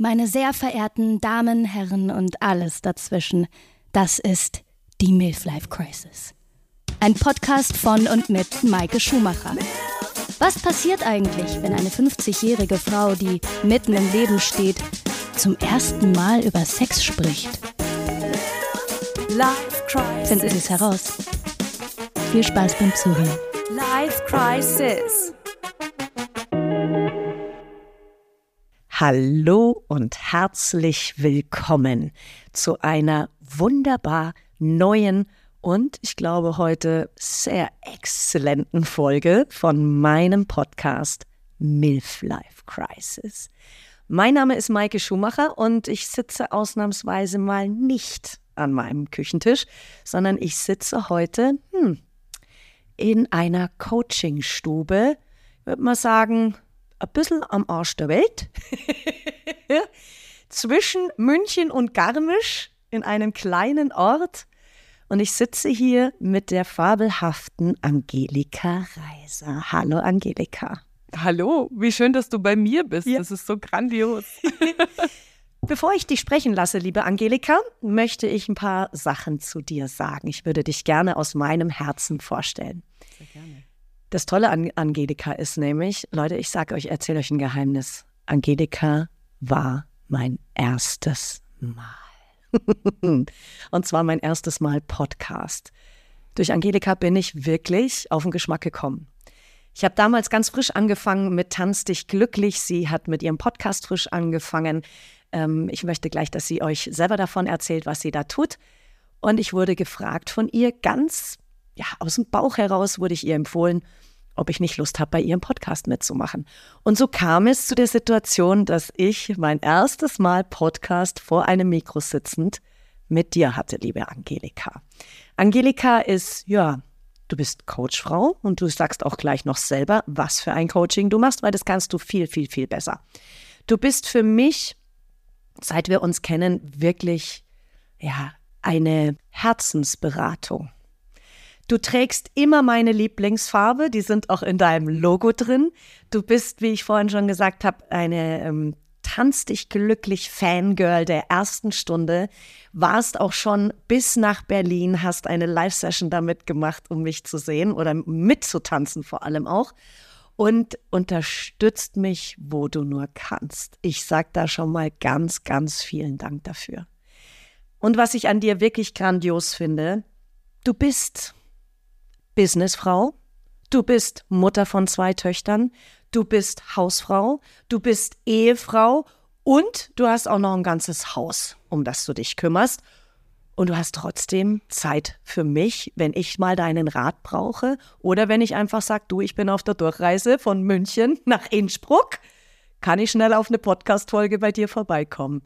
Meine sehr verehrten Damen, Herren und alles dazwischen, das ist die Milf-Life Crisis. Ein Podcast von und mit Maike Schumacher. Was passiert eigentlich, wenn eine 50-jährige Frau, die mitten im Leben steht, zum ersten Mal über Sex spricht? Finden Sie es heraus. Viel Spaß beim Zuhören. Life Crisis. Hallo und herzlich willkommen zu einer wunderbar neuen und ich glaube heute sehr exzellenten Folge von meinem Podcast MILF Life Crisis. Mein Name ist Maike Schumacher und ich sitze ausnahmsweise mal nicht an meinem Küchentisch, sondern ich sitze heute hm, in einer Coachingstube, ich würde mal sagen, ein bisschen am Arsch der Welt. Zwischen München und Garmisch in einem kleinen Ort. Und ich sitze hier mit der fabelhaften Angelika Reiser. Hallo Angelika. Hallo, wie schön, dass du bei mir bist. Ja. Das ist so grandios. Bevor ich dich sprechen lasse, liebe Angelika, möchte ich ein paar Sachen zu dir sagen. Ich würde dich gerne aus meinem Herzen vorstellen. Sehr gerne. Das Tolle an Angelika ist nämlich, Leute, ich sage euch, erzähle euch ein Geheimnis. Angelika war mein erstes Mal. Und zwar mein erstes Mal Podcast. Durch Angelika bin ich wirklich auf den Geschmack gekommen. Ich habe damals ganz frisch angefangen mit Tanz dich glücklich. Sie hat mit ihrem Podcast frisch angefangen. Ähm, ich möchte gleich, dass sie euch selber davon erzählt, was sie da tut. Und ich wurde gefragt von ihr ganz ja, aus dem Bauch heraus wurde ich ihr empfohlen, ob ich nicht Lust habe, bei ihrem Podcast mitzumachen. Und so kam es zu der Situation, dass ich mein erstes Mal Podcast vor einem Mikro sitzend mit dir hatte, liebe Angelika. Angelika ist, ja, du bist Coachfrau und du sagst auch gleich noch selber, was für ein Coaching du machst, weil das kannst du viel, viel, viel besser. Du bist für mich, seit wir uns kennen, wirklich, ja, eine Herzensberatung. Du trägst immer meine Lieblingsfarbe, die sind auch in deinem Logo drin. Du bist, wie ich vorhin schon gesagt habe, eine ähm, Tanz dich glücklich Fangirl der ersten Stunde. Warst auch schon bis nach Berlin, hast eine Live-Session damit gemacht, um mich zu sehen oder mitzutanzen vor allem auch. Und unterstützt mich, wo du nur kannst. Ich sag da schon mal ganz, ganz vielen Dank dafür. Und was ich an dir wirklich grandios finde, du bist Businessfrau, du bist Mutter von zwei Töchtern, du bist Hausfrau, du bist Ehefrau. Und du hast auch noch ein ganzes Haus, um das du dich kümmerst. Und du hast trotzdem Zeit für mich, wenn ich mal deinen Rat brauche oder wenn ich einfach sage, du, ich bin auf der Durchreise von München nach Innsbruck, kann ich schnell auf eine Podcast-Folge bei dir vorbeikommen.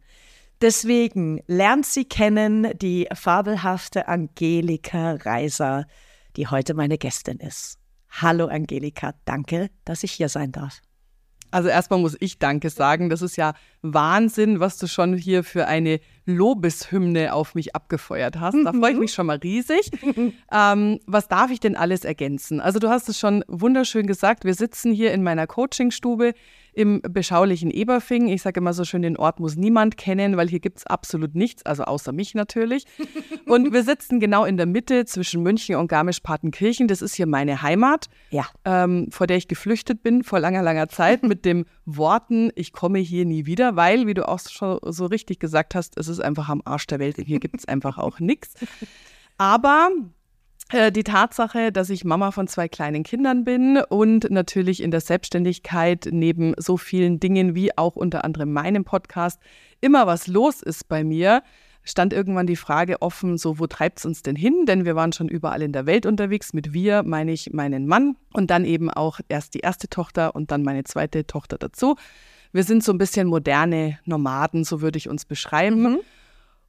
Deswegen lernt sie kennen, die fabelhafte Angelika Reiser die heute meine Gästin ist. Hallo Angelika, danke, dass ich hier sein darf. Also erstmal muss ich Danke sagen. Das ist ja Wahnsinn, was du schon hier für eine Lobeshymne auf mich abgefeuert hast. Da freue ich mich schon mal riesig. ähm, was darf ich denn alles ergänzen? Also du hast es schon wunderschön gesagt. Wir sitzen hier in meiner Coachingstube im beschaulichen Eberfing. Ich sage immer so schön, den Ort muss niemand kennen, weil hier gibt es absolut nichts, also außer mich natürlich. Und wir sitzen genau in der Mitte zwischen München und Garmisch-Partenkirchen. Das ist hier meine Heimat, Ja. ähm, vor der ich geflüchtet bin vor langer, langer Zeit mit dem Worten, ich komme hier nie wieder, weil, wie du auch schon so richtig gesagt hast, es ist einfach am Arsch der Welt. Hier gibt es einfach auch nichts. Aber die Tatsache, dass ich Mama von zwei kleinen Kindern bin und natürlich in der Selbstständigkeit neben so vielen Dingen wie auch unter anderem meinem Podcast immer was los ist bei mir, stand irgendwann die Frage offen, so wo treibt es uns denn hin? Denn wir waren schon überall in der Welt unterwegs. Mit wir meine ich meinen Mann und dann eben auch erst die erste Tochter und dann meine zweite Tochter dazu. Wir sind so ein bisschen moderne Nomaden, so würde ich uns beschreiben.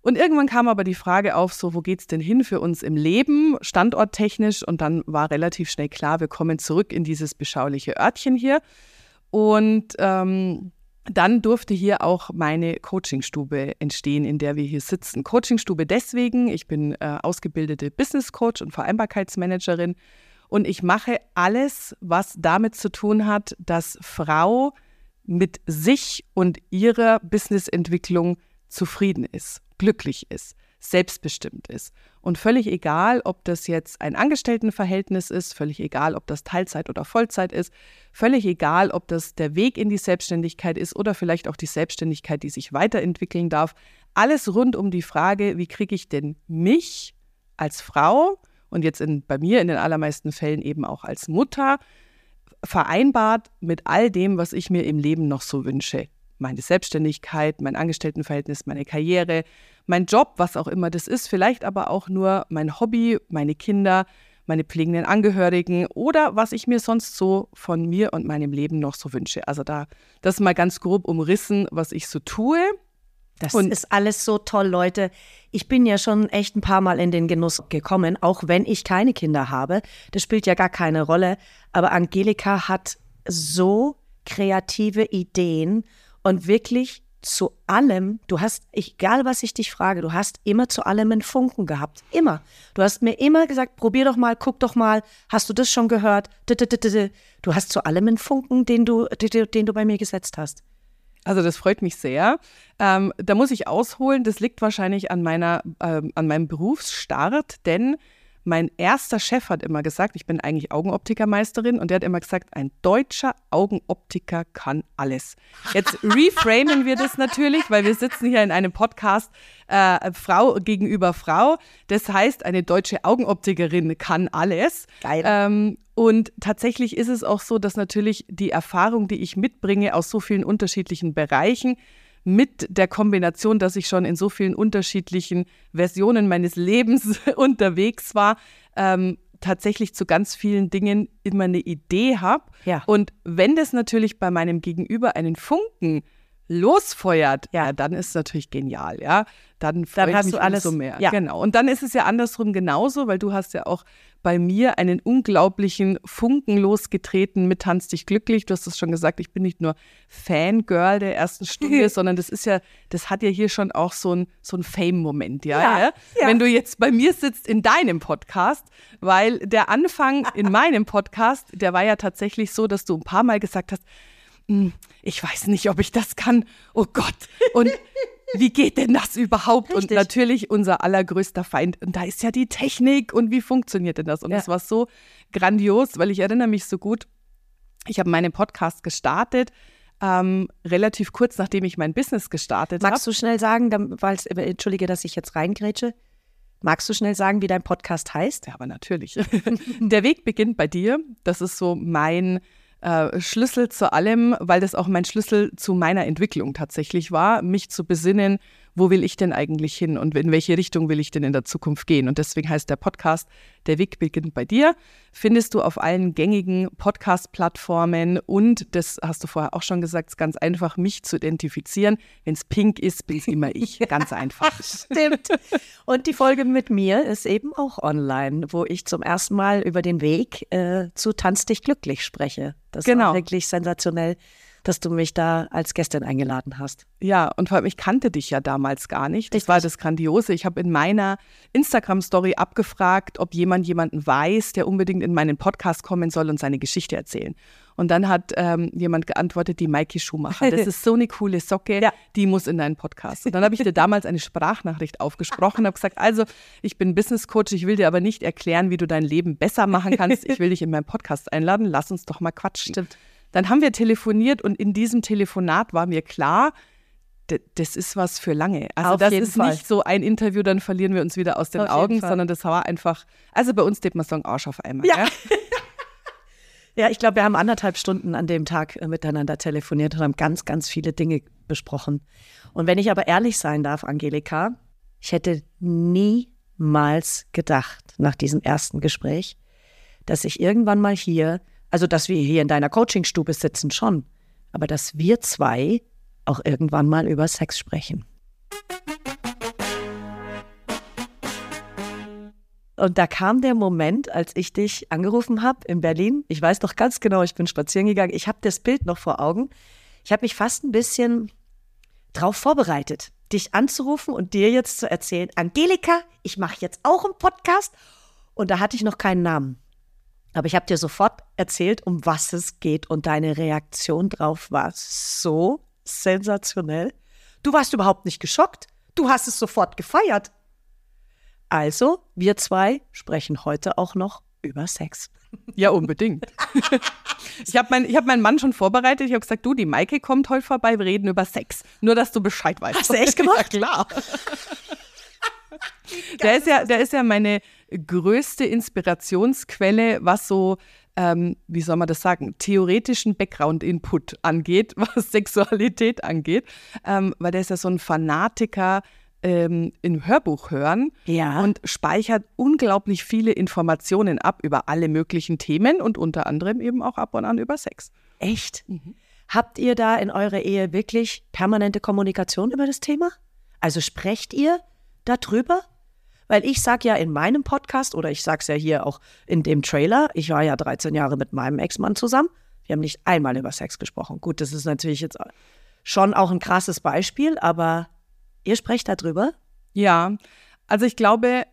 Und irgendwann kam aber die Frage auf, so wo geht's denn hin für uns im Leben, standorttechnisch? Und dann war relativ schnell klar, wir kommen zurück in dieses beschauliche Örtchen hier. Und ähm, dann durfte hier auch meine Coachingstube entstehen, in der wir hier sitzen. Coachingstube deswegen, ich bin äh, ausgebildete Business Coach und Vereinbarkeitsmanagerin und ich mache alles, was damit zu tun hat, dass Frau mit sich und ihrer Businessentwicklung zufrieden ist, glücklich ist, selbstbestimmt ist. Und völlig egal, ob das jetzt ein Angestelltenverhältnis ist, völlig egal, ob das Teilzeit oder Vollzeit ist, völlig egal, ob das der Weg in die Selbstständigkeit ist oder vielleicht auch die Selbstständigkeit, die sich weiterentwickeln darf. Alles rund um die Frage, wie kriege ich denn mich als Frau und jetzt in, bei mir in den allermeisten Fällen eben auch als Mutter vereinbart mit all dem, was ich mir im Leben noch so wünsche. Meine Selbstständigkeit, mein Angestelltenverhältnis, meine Karriere, mein Job, was auch immer das ist, vielleicht aber auch nur mein Hobby, meine Kinder, meine pflegenden Angehörigen oder was ich mir sonst so von mir und meinem Leben noch so wünsche. Also da, das mal ganz grob umrissen, was ich so tue. Das und ist alles so toll, Leute. Ich bin ja schon echt ein paar Mal in den Genuss gekommen, auch wenn ich keine Kinder habe. Das spielt ja gar keine Rolle. Aber Angelika hat so kreative Ideen und wirklich zu allem, du hast, egal was ich dich frage, du hast immer zu allem einen Funken gehabt. Immer. Du hast mir immer gesagt, probier doch mal, guck doch mal, hast du das schon gehört? Du hast zu allem einen Funken, den du, den du bei mir gesetzt hast. Also das freut mich sehr. Ähm, da muss ich ausholen, das liegt wahrscheinlich an, meiner, äh, an meinem Berufsstart, denn mein erster Chef hat immer gesagt, ich bin eigentlich Augenoptikermeisterin und der hat immer gesagt, ein deutscher Augenoptiker kann alles. Jetzt reframen wir das natürlich, weil wir sitzen hier in einem Podcast äh, Frau gegenüber Frau. Das heißt, eine deutsche Augenoptikerin kann alles. Geil. Ähm, und tatsächlich ist es auch so, dass natürlich die Erfahrung, die ich mitbringe aus so vielen unterschiedlichen Bereichen, mit der Kombination, dass ich schon in so vielen unterschiedlichen Versionen meines Lebens unterwegs war, ähm, tatsächlich zu ganz vielen Dingen immer eine Idee habe. Ja. Und wenn das natürlich bei meinem Gegenüber einen Funken losfeuert, ja. ja, dann ist es natürlich genial, ja. Dann dann hast mich du alles, umso mehr. Ja. Genau. Und dann ist es ja andersrum genauso, weil du hast ja auch bei mir einen unglaublichen Funken losgetreten mit Tanz dich glücklich. Du hast es schon gesagt, ich bin nicht nur Fangirl der ersten Stunde, sondern das ist ja, das hat ja hier schon auch so ein, so ein Fame-Moment, ja, ja, ja, Wenn du jetzt bei mir sitzt in deinem Podcast, weil der Anfang in meinem Podcast, der war ja tatsächlich so, dass du ein paar Mal gesagt hast, ich weiß nicht, ob ich das kann. Oh Gott. Und wie geht denn das überhaupt? Richtig. Und natürlich unser allergrößter Feind. Und da ist ja die Technik und wie funktioniert denn das? Und ja. das war so grandios, weil ich erinnere mich so gut. Ich habe meinen Podcast gestartet. Ähm, relativ kurz nachdem ich mein Business gestartet habe. Magst du schnell sagen, weil äh, entschuldige, dass ich jetzt reingrätsche, Magst du schnell sagen, wie dein Podcast heißt? Ja, aber natürlich. Der Weg beginnt bei dir. Das ist so mein äh, Schlüssel zu allem, weil das auch mein Schlüssel zu meiner Entwicklung tatsächlich war, mich zu besinnen, wo will ich denn eigentlich hin und in welche Richtung will ich denn in der Zukunft gehen. Und deswegen heißt der Podcast Der Weg beginnt bei dir. Findest du auf allen gängigen Podcast-Plattformen und das hast du vorher auch schon gesagt, ist ganz einfach, mich zu identifizieren. Wenn es pink ist, bin es immer ich. Ganz einfach. Stimmt. Und die Folge mit mir ist eben auch online, wo ich zum ersten Mal über den Weg äh, zu Tanz dich glücklich spreche. Das genau. war wirklich sensationell dass du mich da als Gästin eingeladen hast. Ja, und vor allem, ich kannte dich ja damals gar nicht. Das Richtig. war das Grandiose. Ich habe in meiner Instagram-Story abgefragt, ob jemand jemanden weiß, der unbedingt in meinen Podcast kommen soll und seine Geschichte erzählen. Und dann hat ähm, jemand geantwortet, die Maike Schumacher. Das ist so eine coole Socke, ja. die muss in deinen Podcast. Und dann habe ich dir damals eine Sprachnachricht aufgesprochen und habe gesagt, also ich bin Business Coach, ich will dir aber nicht erklären, wie du dein Leben besser machen kannst. Ich will dich in meinen Podcast einladen, lass uns doch mal quatschen. Stimmt. Dann haben wir telefoniert und in diesem Telefonat war mir klar, das ist was für lange. Also Auf das ist Fall. nicht so ein Interview, dann verlieren wir uns wieder aus den auf Augen, sondern das war einfach, also bei uns steht man sagen, Arsch auf einmal. Ja. Ja, ja ich glaube, wir haben anderthalb Stunden an dem Tag äh, miteinander telefoniert und haben ganz, ganz viele Dinge besprochen. Und wenn ich aber ehrlich sein darf, Angelika, ich hätte niemals gedacht, nach diesem ersten Gespräch, dass ich irgendwann mal hier also, dass wir hier in deiner Coachingstube sitzen, schon. Aber dass wir zwei auch irgendwann mal über Sex sprechen. Und da kam der Moment, als ich dich angerufen habe in Berlin. Ich weiß noch ganz genau, ich bin spazieren gegangen. Ich habe das Bild noch vor Augen. Ich habe mich fast ein bisschen drauf vorbereitet, dich anzurufen und dir jetzt zu erzählen, Angelika, ich mache jetzt auch einen Podcast. Und da hatte ich noch keinen Namen. Aber ich habe dir sofort erzählt, um was es geht und deine Reaktion drauf war so sensationell. Du warst überhaupt nicht geschockt. Du hast es sofort gefeiert. Also, wir zwei sprechen heute auch noch über Sex. Ja, unbedingt. ich habe mein, hab meinen Mann schon vorbereitet. Ich habe gesagt, du, die Maike kommt heute vorbei, wir reden über Sex. Nur, dass du Bescheid weißt. Hast du echt gemacht? Ja, klar. der, ist ja, der ist ja meine größte Inspirationsquelle, was so, ähm, wie soll man das sagen, theoretischen Background-Input angeht, was Sexualität angeht. Ähm, weil der ist ja so ein Fanatiker ähm, im Hörbuch hören Ja. und speichert unglaublich viele Informationen ab über alle möglichen Themen und unter anderem eben auch ab und an über Sex. Echt? Habt ihr da in eurer Ehe wirklich permanente Kommunikation über das Thema? Also sprecht ihr darüber? Weil ich sag ja in meinem Podcast oder ich sag's ja hier auch in dem Trailer, ich war ja 13 Jahre mit meinem Ex-Mann zusammen. Wir haben nicht einmal über Sex gesprochen. Gut, das ist natürlich jetzt schon auch ein krasses Beispiel, aber ihr sprecht darüber? Ja, also ich glaube,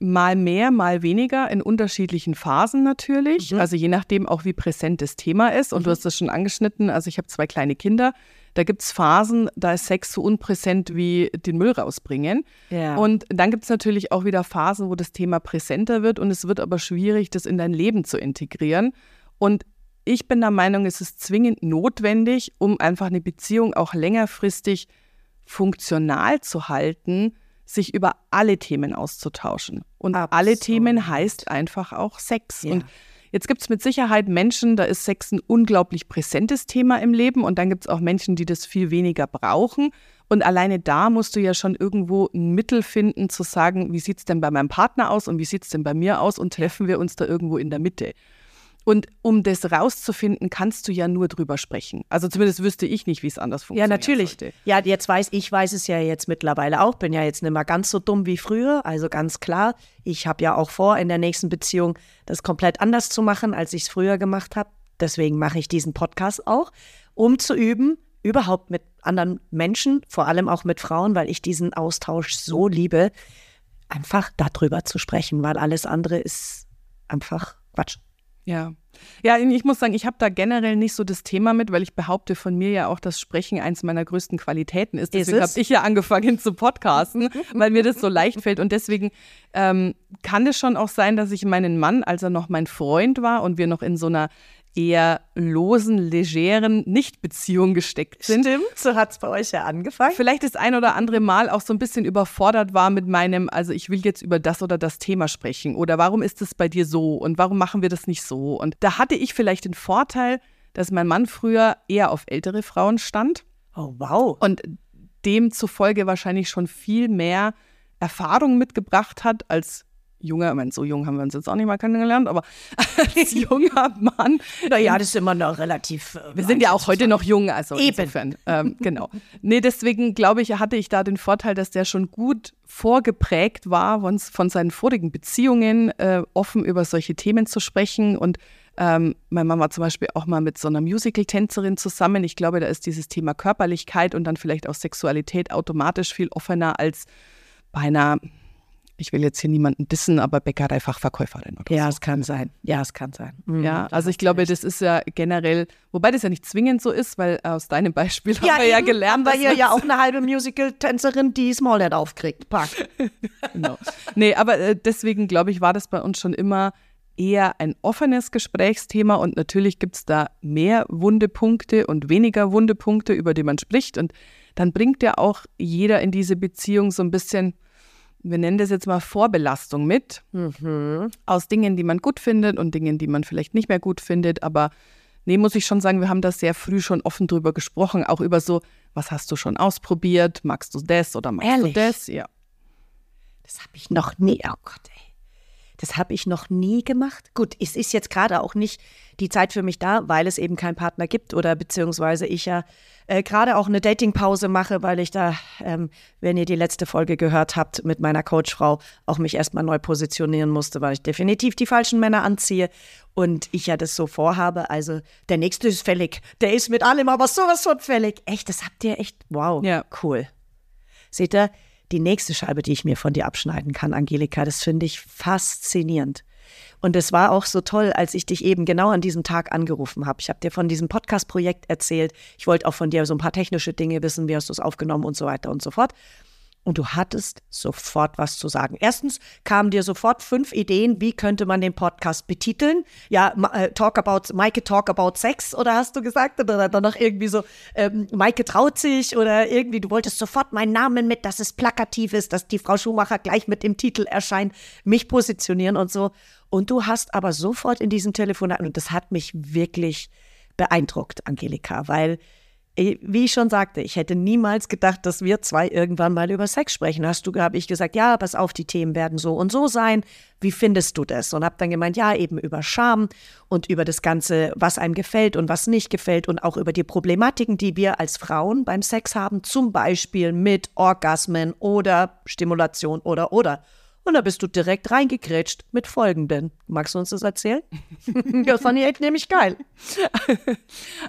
mal mehr, mal weniger in unterschiedlichen Phasen natürlich. Also je nachdem auch, wie präsent das Thema ist. Und du hast das schon angeschnitten. Also ich habe zwei kleine Kinder. Da gibt es Phasen, da ist Sex so unpräsent wie den Müll rausbringen. Ja. Und dann gibt es natürlich auch wieder Phasen, wo das Thema präsenter wird und es wird aber schwierig, das in dein Leben zu integrieren. Und ich bin der Meinung, es ist zwingend notwendig, um einfach eine Beziehung auch längerfristig funktional zu halten, sich über alle Themen auszutauschen. Und alle Absolut. Themen heißt einfach auch Sex. Ja. Und jetzt gibt es mit Sicherheit Menschen, da ist Sex ein unglaublich präsentes Thema im Leben. Und dann gibt es auch Menschen, die das viel weniger brauchen. Und alleine da musst du ja schon irgendwo ein Mittel finden, zu sagen, wie sieht es denn bei meinem Partner aus und wie sieht es denn bei mir aus und treffen wir uns da irgendwo in der Mitte. Und um das rauszufinden, kannst du ja nur drüber sprechen. Also zumindest wüsste ich nicht, wie es anders Ja, funktioniert. natürlich. Sollte. Ja, jetzt weiß ich, weiß es ja jetzt mittlerweile auch. Bin ja jetzt nicht mehr ganz so dumm wie früher. Also ganz klar, ich habe ja auch vor, in der nächsten Beziehung das komplett anders zu machen, als ich es früher gemacht habe. Deswegen mache ich diesen Podcast auch, um zu üben, überhaupt mit anderen Menschen, vor allem auch mit Frauen, weil ich diesen Austausch so liebe, einfach darüber zu sprechen, weil alles andere ist einfach Quatsch. Ja. Ja, ich muss sagen, ich habe da generell nicht so das Thema mit, weil ich behaupte von mir ja auch, dass Sprechen eins meiner größten Qualitäten ist. Deswegen es? habe ich ja angefangen zu podcasten, weil mir das so leicht fällt. Und deswegen ähm, kann es schon auch sein, dass ich meinen Mann, als er noch mein Freund war und wir noch in so einer eher losen, legeren Nichtbeziehung gesteckt sind, Stimmt, so hat es bei euch ja angefangen. vielleicht das ein oder andere Mal auch so ein bisschen überfordert war mit meinem, also ich will jetzt über das oder das Thema sprechen oder warum ist es bei dir so und warum machen wir das nicht so? Und da hatte ich vielleicht den Vorteil, dass mein Mann früher eher auf ältere Frauen stand Oh, wow. und demzufolge wahrscheinlich schon viel mehr Erfahrung mitgebracht hat als junger, ich meine, so jung haben wir uns jetzt auch nicht mal kennengelernt, aber als junger Mann Naja, das ist immer noch relativ. äh, wir sind ja auch heute noch jung, also Eben. insofern. Ähm, genau. Nee, deswegen glaube ich, hatte ich da den Vorteil, dass der schon gut vorgeprägt war von, von seinen vorigen Beziehungen, äh, offen über solche Themen zu sprechen. Und ähm, meine Mama war zum Beispiel auch mal mit so einer Musical-Tänzerin zusammen. Ich glaube, da ist dieses Thema Körperlichkeit und dann vielleicht auch Sexualität automatisch viel offener als bei einer, ich will jetzt hier niemanden dissen, aber Bäckereifachverkäuferin oder Ja, so. es kann sein. Ja, es kann sein. Mhm, Ja, also ich glaube, das ist ja generell, wobei das ja nicht zwingend so ist, weil aus deinem Beispiel haben wir ja eben, gelernt, haben wir dass hier man- ja auch eine halbe Musical-Tänzerin, die Smallnet aufkriegt. Pack. genau. Nee, aber äh, deswegen glaube ich, war das bei uns schon immer eher ein offenes Gesprächsthema und natürlich gibt es da mehr wunde Punkte und weniger wunde Punkte, über die man spricht und dann bringt ja auch jeder in diese Beziehung so ein bisschen, wir nennen das jetzt mal Vorbelastung mit, aus Dingen, die man gut findet und Dingen, die man vielleicht nicht mehr gut findet, aber Nee, muss ich schon sagen, wir haben da sehr früh schon offen drüber gesprochen, auch über so, was hast du schon ausprobiert? Magst du das oder magst Ehrlich? du das? Ja. Das habe ich noch nie. Oh Gott, ey. Das habe ich noch nie gemacht. Gut, es ist jetzt gerade auch nicht die Zeit für mich da, weil es eben keinen Partner gibt oder beziehungsweise ich ja äh, gerade auch eine Datingpause mache, weil ich da, ähm, wenn ihr die letzte Folge gehört habt mit meiner Coachfrau, auch mich erstmal neu positionieren musste, weil ich definitiv die falschen Männer anziehe und ich ja das so vorhabe. Also der nächste ist fällig. Der ist mit allem aber sowas von fällig. Echt, das habt ihr echt, wow, Ja. cool. Seht ihr, die nächste Scheibe, die ich mir von dir abschneiden kann, Angelika, das finde ich faszinierend. Und es war auch so toll, als ich dich eben genau an diesem Tag angerufen habe. Ich habe dir von diesem Podcast-Projekt erzählt. Ich wollte auch von dir so ein paar technische Dinge wissen, wie hast du es aufgenommen und so weiter und so fort und du hattest sofort was zu sagen. Erstens kamen dir sofort fünf Ideen, wie könnte man den Podcast betiteln. Ja, äh, Talk about, Maike Talk about Sex oder hast du gesagt? Oder dann noch irgendwie so, ähm, Maike traut sich oder irgendwie, du wolltest sofort meinen Namen mit, dass es plakativ ist, dass die Frau Schumacher gleich mit dem Titel erscheint, mich positionieren und so. Und du hast aber sofort in diesem Telefonat, und das hat mich wirklich beeindruckt, Angelika, weil wie ich schon sagte, ich hätte niemals gedacht, dass wir zwei irgendwann mal über Sex sprechen. Hast du, habe ich gesagt, ja, pass auf, die Themen werden so und so sein. Wie findest du das? Und habe dann gemeint, ja, eben über Scham und über das Ganze, was einem gefällt und was nicht gefällt und auch über die Problematiken, die wir als Frauen beim Sex haben, zum Beispiel mit Orgasmen oder Stimulation oder oder. Und da bist du direkt reingekrätscht mit folgenden. Magst du uns das erzählen? das fand ich echt nämlich geil.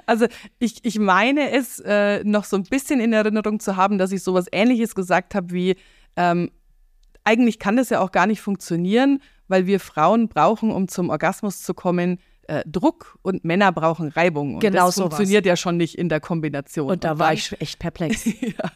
Also ich, ich meine es äh, noch so ein bisschen in Erinnerung zu haben, dass ich sowas ähnliches gesagt habe wie, ähm, eigentlich kann das ja auch gar nicht funktionieren, weil wir Frauen brauchen, um zum Orgasmus zu kommen, äh, Druck und Männer brauchen Reibung. Und genau das funktioniert ja schon nicht in der Kombination. Und da und war dann, ich echt perplex. ja.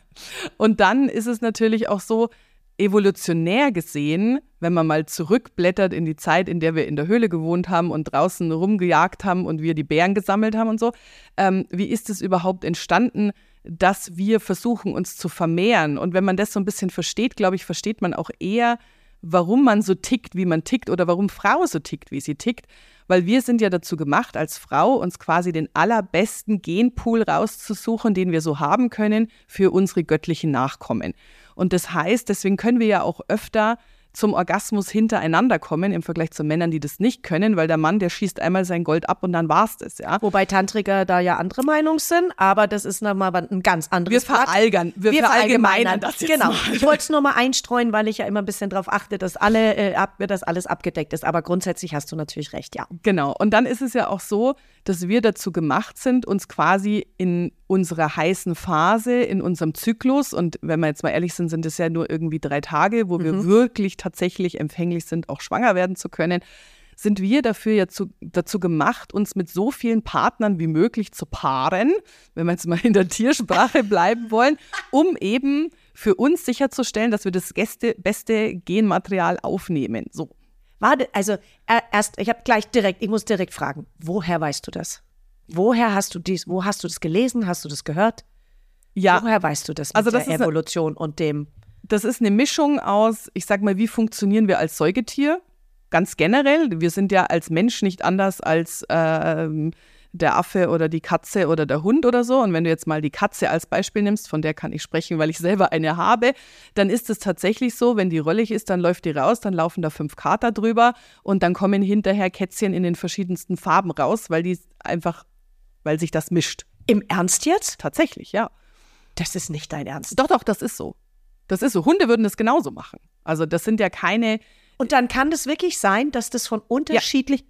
Und dann ist es natürlich auch so, evolutionär gesehen, wenn man mal zurückblättert in die Zeit, in der wir in der Höhle gewohnt haben und draußen rumgejagt haben und wir die Bären gesammelt haben und so, ähm, wie ist es überhaupt entstanden, dass wir versuchen, uns zu vermehren? Und wenn man das so ein bisschen versteht, glaube ich, versteht man auch eher, warum man so tickt, wie man tickt oder warum Frau so tickt, wie sie tickt. Weil wir sind ja dazu gemacht, als Frau uns quasi den allerbesten Genpool rauszusuchen, den wir so haben können für unsere göttlichen Nachkommen. Und das heißt, deswegen können wir ja auch öfter zum Orgasmus hintereinander kommen im Vergleich zu Männern, die das nicht können, weil der Mann, der schießt einmal sein Gold ab und dann war's das, ja. Wobei Tantriker da ja andere Meinung sind, aber das ist nochmal ein ganz anderes Wir verallgern, wir, wir verallgemeinern das jetzt Genau. Mal. Ich wollte es nur mal einstreuen, weil ich ja immer ein bisschen darauf achte, dass alle, äh, ab, dass alles abgedeckt ist. Aber grundsätzlich hast du natürlich recht, ja. Genau. Und dann ist es ja auch so, dass wir dazu gemacht sind, uns quasi in unserer heißen Phase, in unserem Zyklus, und wenn wir jetzt mal ehrlich sind, sind es ja nur irgendwie drei Tage, wo mhm. wir wirklich tatsächlich empfänglich sind, auch schwanger werden zu können, sind wir dafür ja zu, dazu gemacht, uns mit so vielen Partnern wie möglich zu paaren, wenn wir jetzt mal in der Tiersprache bleiben wollen, um eben für uns sicherzustellen, dass wir das Gäste, beste Genmaterial aufnehmen. So. Warte, also erst, ich habe gleich direkt, ich muss direkt fragen, woher weißt du das? Woher hast du dies, wo hast du das gelesen? Hast du das gehört? Ja. Woher weißt du das mit also das der Evolution eine, und dem? Das ist eine Mischung aus, ich sag mal, wie funktionieren wir als Säugetier? Ganz generell. Wir sind ja als Mensch nicht anders als äh, der Affe oder die Katze oder der Hund oder so. Und wenn du jetzt mal die Katze als Beispiel nimmst, von der kann ich sprechen, weil ich selber eine habe, dann ist es tatsächlich so, wenn die rollig ist, dann läuft die raus, dann laufen da fünf Kater drüber und dann kommen hinterher Kätzchen in den verschiedensten Farben raus, weil die einfach, weil sich das mischt. Im Ernst jetzt? Tatsächlich, ja. Das ist nicht dein Ernst. Doch, doch, das ist so. Das ist so. Hunde würden das genauso machen. Also das sind ja keine. Und dann kann es wirklich sein, dass das von unterschiedlich. Ja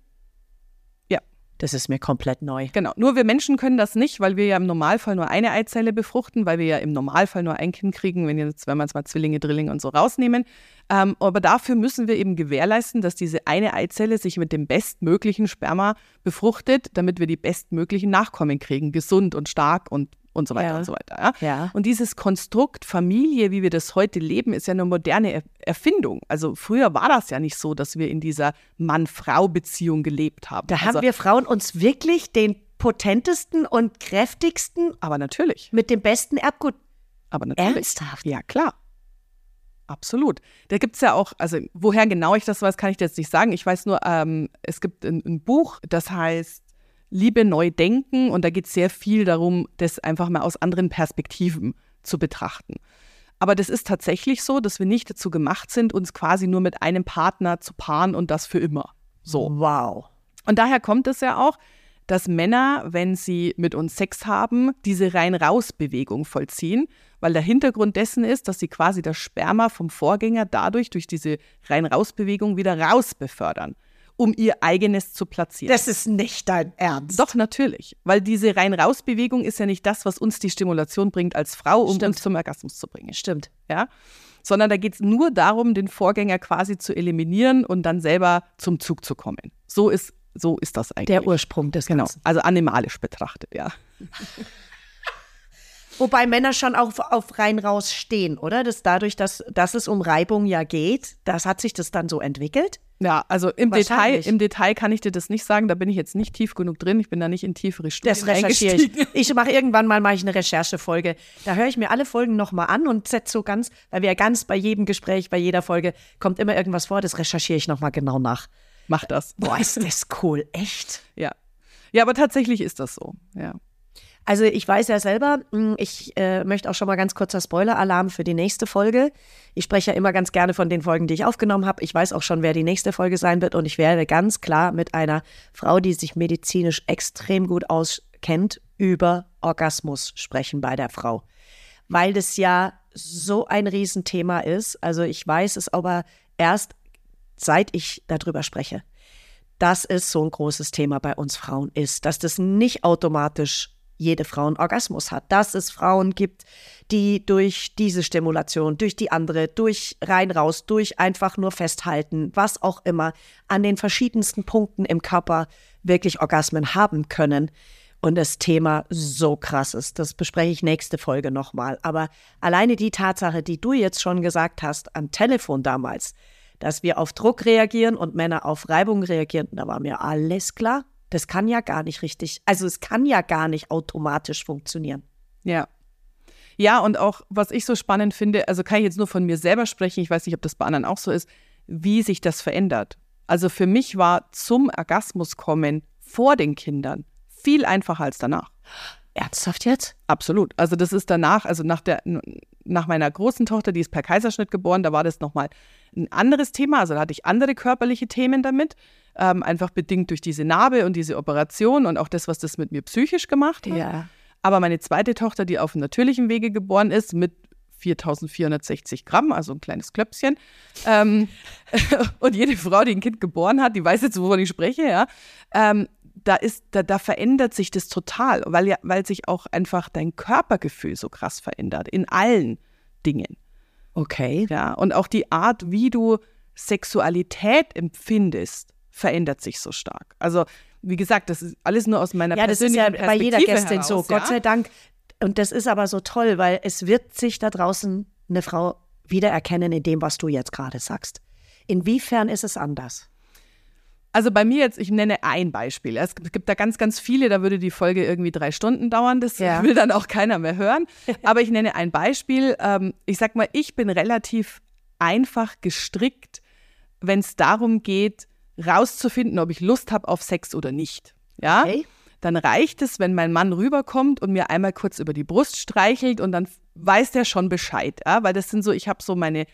das ist mir komplett neu. Genau. Nur wir Menschen können das nicht, weil wir ja im Normalfall nur eine Eizelle befruchten, weil wir ja im Normalfall nur ein Kind kriegen, wenn, jetzt, wenn wir jetzt mal Zwillinge, Drillinge und so rausnehmen. Ähm, aber dafür müssen wir eben gewährleisten, dass diese eine Eizelle sich mit dem bestmöglichen Sperma befruchtet, damit wir die bestmöglichen Nachkommen kriegen, gesund und stark und und so weiter ja. und so weiter. Ja? ja? Und dieses Konstrukt Familie, wie wir das heute leben, ist ja eine moderne er Erfindung. Also früher war das ja nicht so, dass wir in dieser Mann-Frau-Beziehung gelebt haben. Da also, haben wir Frauen uns wirklich den potentesten und kräftigsten, aber natürlich, mit dem besten Erbgut. Aber natürlich. Ernsthaft? Ja, klar. Absolut. Da gibt es ja auch, also woher genau ich das weiß, kann ich dir jetzt nicht sagen. Ich weiß nur, ähm, es gibt ein, ein Buch, das heißt Liebe neu denken und da geht es sehr viel darum, das einfach mal aus anderen Perspektiven zu betrachten. Aber das ist tatsächlich so, dass wir nicht dazu gemacht sind, uns quasi nur mit einem Partner zu paaren und das für immer. So. Wow. Und daher kommt es ja auch, dass Männer, wenn sie mit uns Sex haben, diese Rein-Raus-Bewegung vollziehen, weil der Hintergrund dessen ist, dass sie quasi das Sperma vom Vorgänger dadurch durch diese Rein-Raus-Bewegung wieder raus befördern um ihr eigenes zu platzieren. Das ist nicht dein Ernst. Doch, natürlich. Weil diese Rein-Raus-Bewegung ist ja nicht das, was uns die Stimulation bringt als Frau, um Stimmt. uns zum Orgasmus zu bringen. Stimmt. Ja? Sondern da geht es nur darum, den Vorgänger quasi zu eliminieren und dann selber zum Zug zu kommen. So ist, so ist das eigentlich. Der Ursprung des Genau. Ganzen. Also animalisch betrachtet, ja. Wobei Männer schon auf, auf rein raus stehen, oder? Das dadurch, dass, dass es um Reibung ja geht, das hat sich das dann so entwickelt. Ja, also im Detail, im Detail kann ich dir das nicht sagen. Da bin ich jetzt nicht tief genug drin. Ich bin da nicht in tiefere Studien Das recherchiere ich. Ich mache irgendwann mal mache ich eine Recherchefolge. Da höre ich mir alle Folgen nochmal an und setze so ganz, weil wir ja ganz bei jedem Gespräch, bei jeder Folge kommt immer irgendwas vor, das recherchiere ich nochmal genau nach. Mach das. Boah, ist das cool, echt. Ja. Ja, aber tatsächlich ist das so. Ja. Also ich weiß ja selber, mh, ich äh, möchte auch schon mal ganz kurzer Spoiler-Alarm für die nächste Folge. Ich spreche ja immer ganz gerne von den Folgen, die ich aufgenommen habe. Ich weiß auch schon, wer die nächste Folge sein wird und ich werde ganz klar mit einer Frau, die sich medizinisch extrem gut auskennt, über Orgasmus sprechen bei der Frau. Weil das ja so ein Riesenthema ist. Also ich weiß es aber erst, seit ich darüber spreche dass es so ein großes Thema bei uns Frauen ist, dass das nicht automatisch jede Frau einen Orgasmus hat, dass es Frauen gibt, die durch diese Stimulation, durch die andere, durch rein raus, durch einfach nur festhalten, was auch immer, an den verschiedensten Punkten im Körper wirklich Orgasmen haben können. Und das Thema so krass ist. Das bespreche ich nächste Folge nochmal. Aber alleine die Tatsache, die du jetzt schon gesagt hast, am Telefon damals, dass wir auf Druck reagieren und Männer auf Reibung reagieren, da war mir alles klar. Das kann ja gar nicht richtig, also es kann ja gar nicht automatisch funktionieren. Ja. Ja, und auch, was ich so spannend finde, also kann ich jetzt nur von mir selber sprechen, ich weiß nicht, ob das bei anderen auch so ist, wie sich das verändert. Also für mich war zum Orgasmus kommen vor den Kindern viel einfacher als danach. Ernsthaft jetzt? Absolut. Also das ist danach, also nach der nach meiner großen Tochter, die ist per Kaiserschnitt geboren, da war das nochmal ein anderes Thema. Also da hatte ich andere körperliche Themen damit, ähm, einfach bedingt durch diese Narbe und diese Operation und auch das, was das mit mir psychisch gemacht hat. Ja. Aber meine zweite Tochter, die auf dem natürlichen Wege geboren ist, mit 4460 Gramm, also ein kleines Klöpschen. Ähm, und jede Frau, die ein Kind geboren hat, die weiß jetzt, wovon ich spreche, ja. Ähm, da ist, da, da verändert sich das total, weil ja, weil sich auch einfach dein Körpergefühl so krass verändert in allen Dingen. Okay. Ja, und auch die Art, wie du Sexualität empfindest, verändert sich so stark. Also, wie gesagt, das ist alles nur aus meiner Ja, das ist persönlichen ja bei jeder Perspektive Gästin so, heraus, Gott ja? sei Dank. Und das ist aber so toll, weil es wird sich da draußen eine Frau wiedererkennen in dem, was du jetzt gerade sagst. Inwiefern ist es anders? Also bei mir jetzt, ich nenne ein Beispiel. Es gibt da ganz, ganz viele, da würde die Folge irgendwie drei Stunden dauern. Das Ja. will dann auch keiner mehr hören. Aber ich nenne ein Beispiel. Ähm, ich sag mal, ich bin relativ einfach gestrickt, wenn es darum geht, rauszufinden, ob ich Lust habe auf Sex oder nicht. Ja? Okay. Dann reicht es, wenn mein Mann rüberkommt und mir einmal kurz über die Brust streichelt und dann weiß der schon Bescheid. Ja? Weil das sind so, ich habe so meine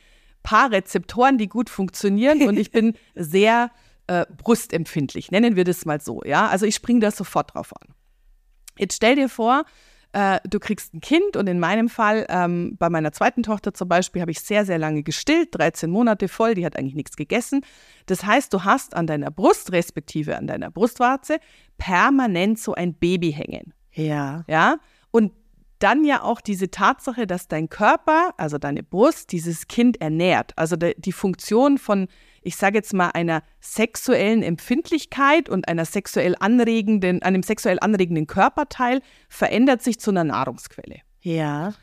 paar Rezeptoren, die gut funktionieren und ich bin sehr äh, brustempfindlich, nennen wir das mal so. Ja? Also ich springe da sofort drauf an. Jetzt stell dir vor, äh, du kriegst ein Kind und in meinem Fall, ähm, bei meiner zweiten Tochter zum Beispiel, habe ich sehr, sehr lange gestillt, 13 Monate voll, die hat eigentlich nichts gegessen. Das heißt, du hast an deiner Brust, respektive an deiner Brustwarze, permanent so ein Baby hängen. Ja. Ja, und dann ja auch diese Tatsache, dass dein Körper, also deine Brust, dieses Kind ernährt. Also die Funktion von, ich sage jetzt mal, einer sexuellen Empfindlichkeit und einer sexuell anregenden, einem sexuell anregenden Körperteil verändert sich zu einer Nahrungsquelle. Ja.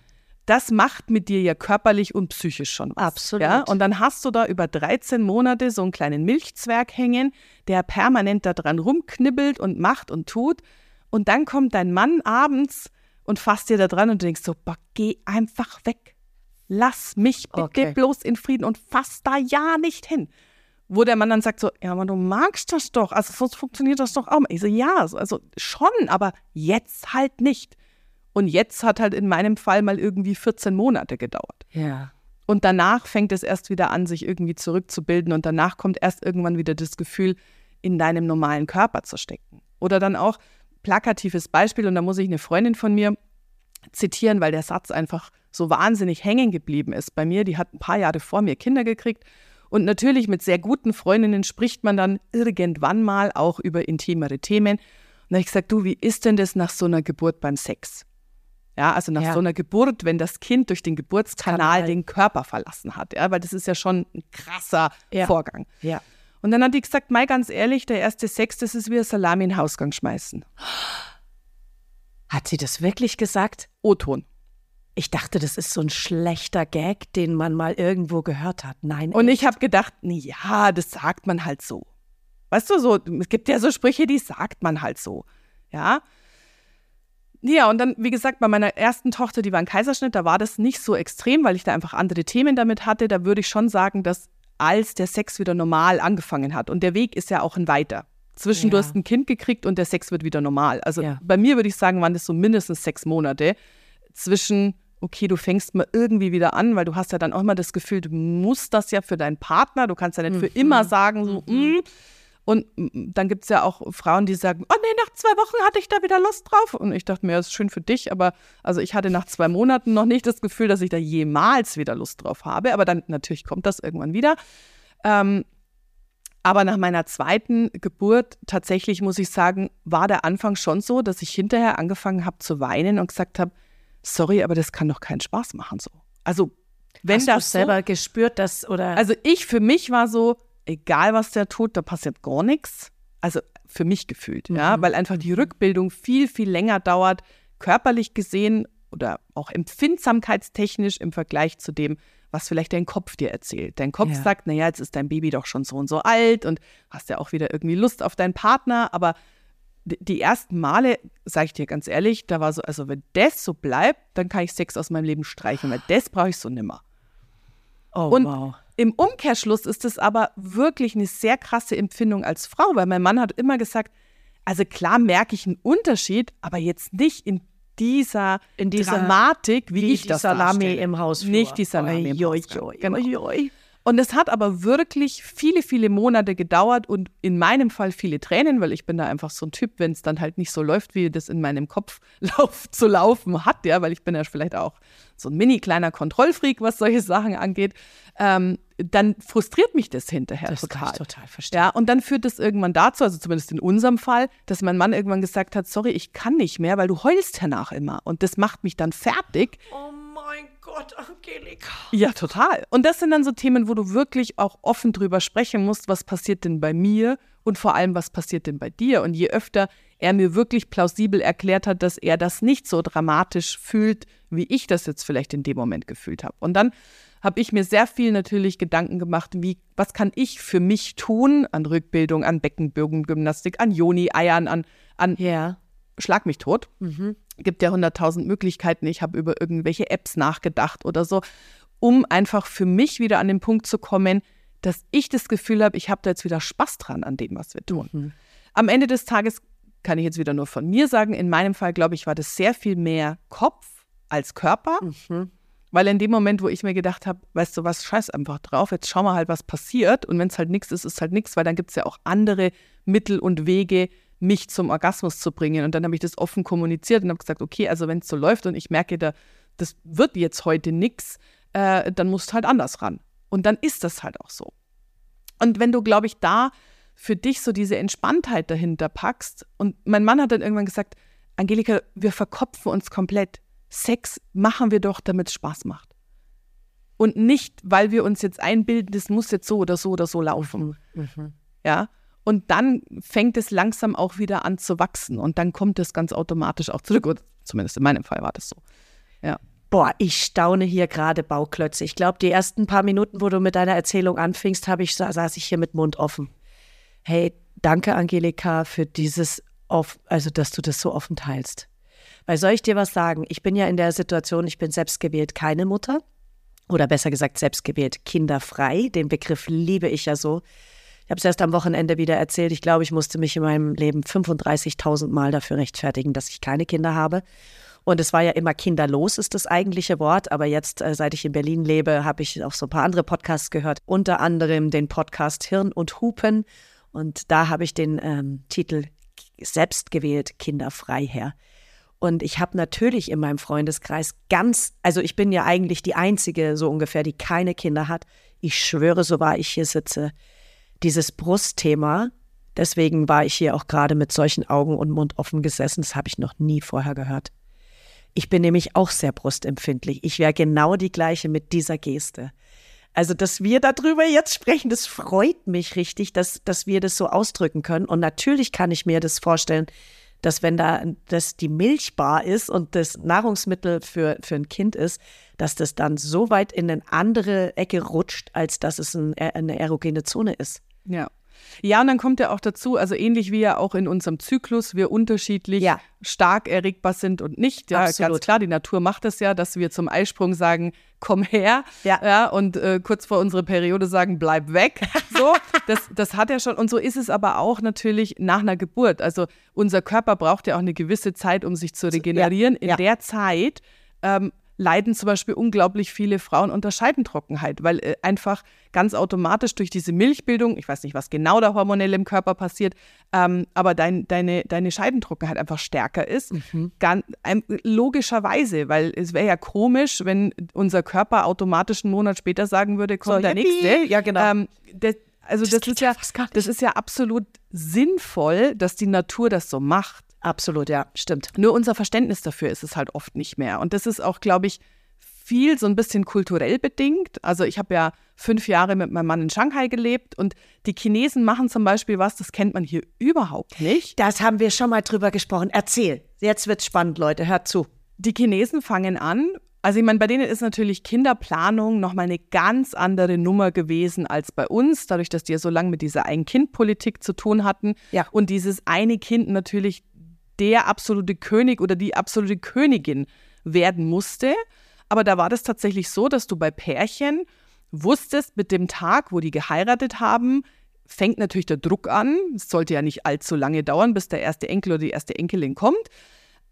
Das macht mit dir ja körperlich und psychisch schon was. Absolut. Ja? Und dann hast du da über 13 Monate so einen kleinen Milchzwerg hängen, der permanent da dran rumknibbelt und macht und tut. Und dann kommt dein Mann abends und fasst dir da dran und denkst so, boah, geh einfach weg. Lass mich bitte Okay. bloß in Frieden und fass da ja nicht hin. Wo der Mann dann sagt so, ja, aber du magst das doch, also sonst funktioniert das doch auch. Ich so, ja, so, also schon, aber jetzt halt nicht. Und jetzt hat halt in meinem Fall mal irgendwie 14 Monate gedauert. Ja. Und danach fängt es erst wieder an, sich irgendwie zurückzubilden und danach kommt erst irgendwann wieder das Gefühl, in deinem normalen Körper zu stecken. Oder dann auch plakatives Beispiel, und da muss ich eine Freundin von mir zitieren, weil der Satz einfach so wahnsinnig hängen geblieben ist bei mir. Die hat ein paar Jahre vor mir Kinder gekriegt Und natürlich mit sehr guten Freundinnen spricht man dann irgendwann mal auch über intimere Themen. Und da habe ich gesagt, du, wie ist denn das nach so einer Geburt beim Sex? Ja, also nach Ja. so einer Geburt, wenn das Kind durch den Geburtskanal Kanal. den Körper verlassen hat, ja, weil das ist ja schon ein krasser Ja. Vorgang. Ja. Und dann hat die gesagt, Mai, ganz ehrlich, der erste Sex, das ist wie ein Salami in den Hausgang schmeißen. Hat sie das wirklich gesagt? O-Ton. Ich dachte, das ist so ein schlechter Gag, den man mal irgendwo gehört hat. Nein. Und ich habe gedacht, nee, ja, das sagt man halt so. Weißt du, so, es gibt ja so Sprüche, die sagt man halt so. Ja. Ja, und dann, wie gesagt, bei meiner ersten Tochter, die war ein Kaiserschnitt, da war das nicht so extrem, weil ich da einfach andere Themen damit hatte. Da würde ich schon sagen, dass als der Sex wieder normal angefangen hat, und der Weg ist ja auch ein weiter. Zwischen, du Ja. hast ein Kind gekriegt und der Sex wird wieder normal. Also Ja. bei mir würde ich sagen, waren das so mindestens sechs Monate zwischen, okay, du fängst mal irgendwie wieder an, weil du hast ja dann auch immer das Gefühl, du musst das ja für deinen Partner, du kannst ja nicht für Mhm. immer sagen, so, mm. Und dann gibt es ja auch Frauen, die sagen, oh nee, nach zwei Wochen hatte ich da wieder Lust drauf. Und ich dachte mir, das ist schön für dich, aber also ich hatte nach zwei Monaten noch nicht das Gefühl, dass ich da jemals wieder Lust drauf habe. Aber dann natürlich kommt das irgendwann wieder. Ähm, aber nach meiner zweiten Geburt, tatsächlich muss ich sagen, war der Anfang schon so, dass ich hinterher angefangen habe zu weinen und gesagt habe, sorry, aber das kann doch keinen Spaß machen so. Also wenn Hast du das so, selber gespürt, dass oder also ich für mich war so, egal was der tut, da passiert gar nichts. Also für mich gefühlt, ja, weil einfach die Rückbildung viel, viel länger dauert, körperlich gesehen oder auch empfindsamkeitstechnisch im Vergleich zu dem, was vielleicht dein Kopf dir erzählt. Dein Kopf Ja. sagt, naja, jetzt ist dein Baby doch schon so und so alt und hast ja auch wieder irgendwie Lust auf deinen Partner, aber die ersten Male, sage ich dir ganz ehrlich, da war so, also wenn das so bleibt, dann kann ich Sex aus meinem Leben streichen, weil das brauche ich so nimmer. oh Und wow. im Umkehrschluss ist es aber wirklich eine sehr krasse Empfindung als Frau, weil mein Mann hat immer gesagt, also klar merke ich einen Unterschied, aber jetzt nicht in dieser, In dieser- Dramatik, wie, Wie ich die das Salami darstelle. im Hausflur. Nicht die Salami im Oi, oi, Hausgang. oi, Genau. oi, oi. Und es hat aber wirklich viele, viele Monate gedauert und in meinem Fall viele Tränen, weil ich bin da einfach so ein Typ, wenn es dann halt nicht so läuft, wie das in meinem Kopf lauf, zu laufen hat, ja, weil ich bin ja vielleicht auch so ein mini kleiner Kontrollfreak, was solche Sachen angeht, ähm, dann frustriert mich das hinterher Das total. kann ich total verstehen. Ja, und dann führt es irgendwann dazu, also zumindest in unserem Fall, dass mein Mann irgendwann gesagt hat, sorry, ich kann nicht mehr, weil du heulst danach immer. Und das macht mich dann fertig. Oh Gott, Angelika. Ja, total. Und das sind dann so Themen, wo du wirklich auch offen drüber sprechen musst, was passiert denn bei mir und vor allem, was passiert denn bei dir. Und je öfter er mir wirklich plausibel erklärt hat, dass er das nicht so dramatisch fühlt, wie ich das jetzt vielleicht in dem Moment gefühlt habe. Und dann habe ich mir sehr viel natürlich Gedanken gemacht, wie, was kann ich für mich tun an Rückbildung, an Beckenbogengymnastik, an Joni-Eiern, an, an Ja. Schlag mich tot. Gibt ja hunderttausend Möglichkeiten. Ich habe über irgendwelche Apps nachgedacht oder so, um einfach für mich wieder an den Punkt zu kommen, dass ich das Gefühl habe, ich habe da jetzt wieder Spaß dran an dem, was wir tun. Am Ende des Tages kann ich jetzt wieder nur von mir sagen, in meinem Fall, glaube ich, war das sehr viel mehr Kopf als Körper. Weil in dem Moment, wo ich mir gedacht habe, weißt du was, scheiß einfach drauf, jetzt schauen wir halt, was passiert. Und wenn es halt nichts ist, ist halt nichts, weil dann gibt es ja auch andere Mittel und Wege, mich zum Orgasmus zu bringen. Und dann habe ich das offen kommuniziert und habe gesagt, okay, also wenn es so läuft und ich merke, da, das wird jetzt heute nichts, äh, dann musst du halt anders ran. Und dann ist das halt auch so. Und wenn du, glaube ich, da für dich so diese Entspanntheit dahinter packst, und mein Mann hat dann irgendwann gesagt, Angelika, wir verkopfen uns komplett. Sex machen wir doch, damit es Spaß macht. Und nicht, weil wir uns jetzt einbilden, das muss jetzt so oder so oder so laufen. Ja. Und dann fängt es langsam auch wieder an zu wachsen. Und dann kommt es ganz automatisch auch zurück. Oder zumindest in meinem Fall war das so. Ja. Boah, ich staune hier gerade Bauklötze. Ich glaube, die ersten paar Minuten, wo du mit deiner Erzählung anfingst, habe ich, sa- saß ich hier mit Mund offen. Hey, danke, Angelika, für dieses, off also dass du das so offen teilst. Weil soll ich dir was sagen? Ich bin ja in der Situation, ich bin selbst gewählt keine Mutter. Oder besser gesagt, selbst gewählt kinderfrei. Den Begriff liebe ich ja so. Ich habe es erst am Wochenende wieder erzählt. Ich glaube, ich musste mich in meinem Leben 35.000 Mal dafür rechtfertigen, dass ich keine Kinder habe. Und es war ja immer kinderlos, ist das eigentliche Wort. Aber jetzt, äh, seit ich in Berlin lebe, habe ich auch so ein paar andere Podcasts gehört. Unter anderem den Podcast Hirn und Hupen. Und da habe ich den ähm, Titel selbst gewählt, kinderfrei her. Und ich habe natürlich in meinem Freundeskreis ganz, also ich bin ja eigentlich die Einzige so ungefähr, die keine Kinder hat. Ich schwöre, so war ich hier sitze. Dieses Brustthema, deswegen war ich hier auch gerade mit solchen Augen und Mund offen gesessen, das habe ich noch nie vorher gehört. Ich bin nämlich auch sehr brustempfindlich. Ich wäre genau die gleiche mit dieser Geste. Also, dass wir darüber jetzt sprechen, das freut mich richtig, dass, dass wir das so ausdrücken können. Und natürlich kann ich mir das vorstellen, dass wenn da das die Milchbar ist und das Nahrungsmittel für, für ein Kind ist, dass das dann so weit in eine andere Ecke rutscht, als dass es ein, eine erogene Zone ist. Ja. Ja, und dann kommt ja auch dazu, also ähnlich wie ja auch in unserem Zyklus wir unterschiedlich Ja. stark erregbar sind und nicht. Ja, Absolut. ganz klar, die Natur macht es ja, dass wir zum Eisprung sagen, komm her. Ja. und äh, kurz vor unserer Periode sagen, bleib weg. So, das, das hat ja schon. Und so ist es aber auch natürlich nach einer Geburt. Also unser Körper braucht ja auch eine gewisse Zeit, um sich zu regenerieren. In ja. der Zeit ähm, leiden zum Beispiel unglaublich viele Frauen unter Scheidentrockenheit, weil äh, einfach ganz automatisch durch diese Milchbildung, ich weiß nicht, was genau da hormonell im Körper passiert, ähm, aber dein, deine, deine Scheidentrockenheit einfach stärker ist. Gan- ein, logischerweise, weil es wäre ja komisch, wenn unser Körper automatisch einen Monat später sagen würde, kommt So, der yippie. nächste. Ja, genau. Ähm, das, also das, geht ist ja das ist ja absolut sinnvoll, dass die Natur das so macht. Absolut, ja, stimmt. Nur unser Verständnis dafür ist es halt oft nicht mehr. Und das ist auch, glaube ich, viel so ein bisschen kulturell bedingt. Also ich habe ja fünf Jahre mit meinem Mann in Shanghai gelebt und die Chinesen machen zum Beispiel was, das kennt man hier überhaupt nicht. Das haben wir schon mal drüber gesprochen. Erzähl. Jetzt wird's spannend, Leute. Hört zu. Die Chinesen fangen an, also ich meine, bei denen ist natürlich Kinderplanung nochmal eine ganz andere Nummer gewesen als bei uns, dadurch, dass die ja so lange mit dieser Ein-Kind-Politik zu tun hatten. Ja. Und dieses eine Kind natürlich der absolute König oder die absolute Königin werden musste. Aber da war das tatsächlich so, dass du bei Pärchen wusstest, mit dem Tag, wo die geheiratet haben, fängt natürlich der Druck an. Es sollte ja nicht allzu lange dauern, bis der erste Enkel oder die erste Enkelin kommt.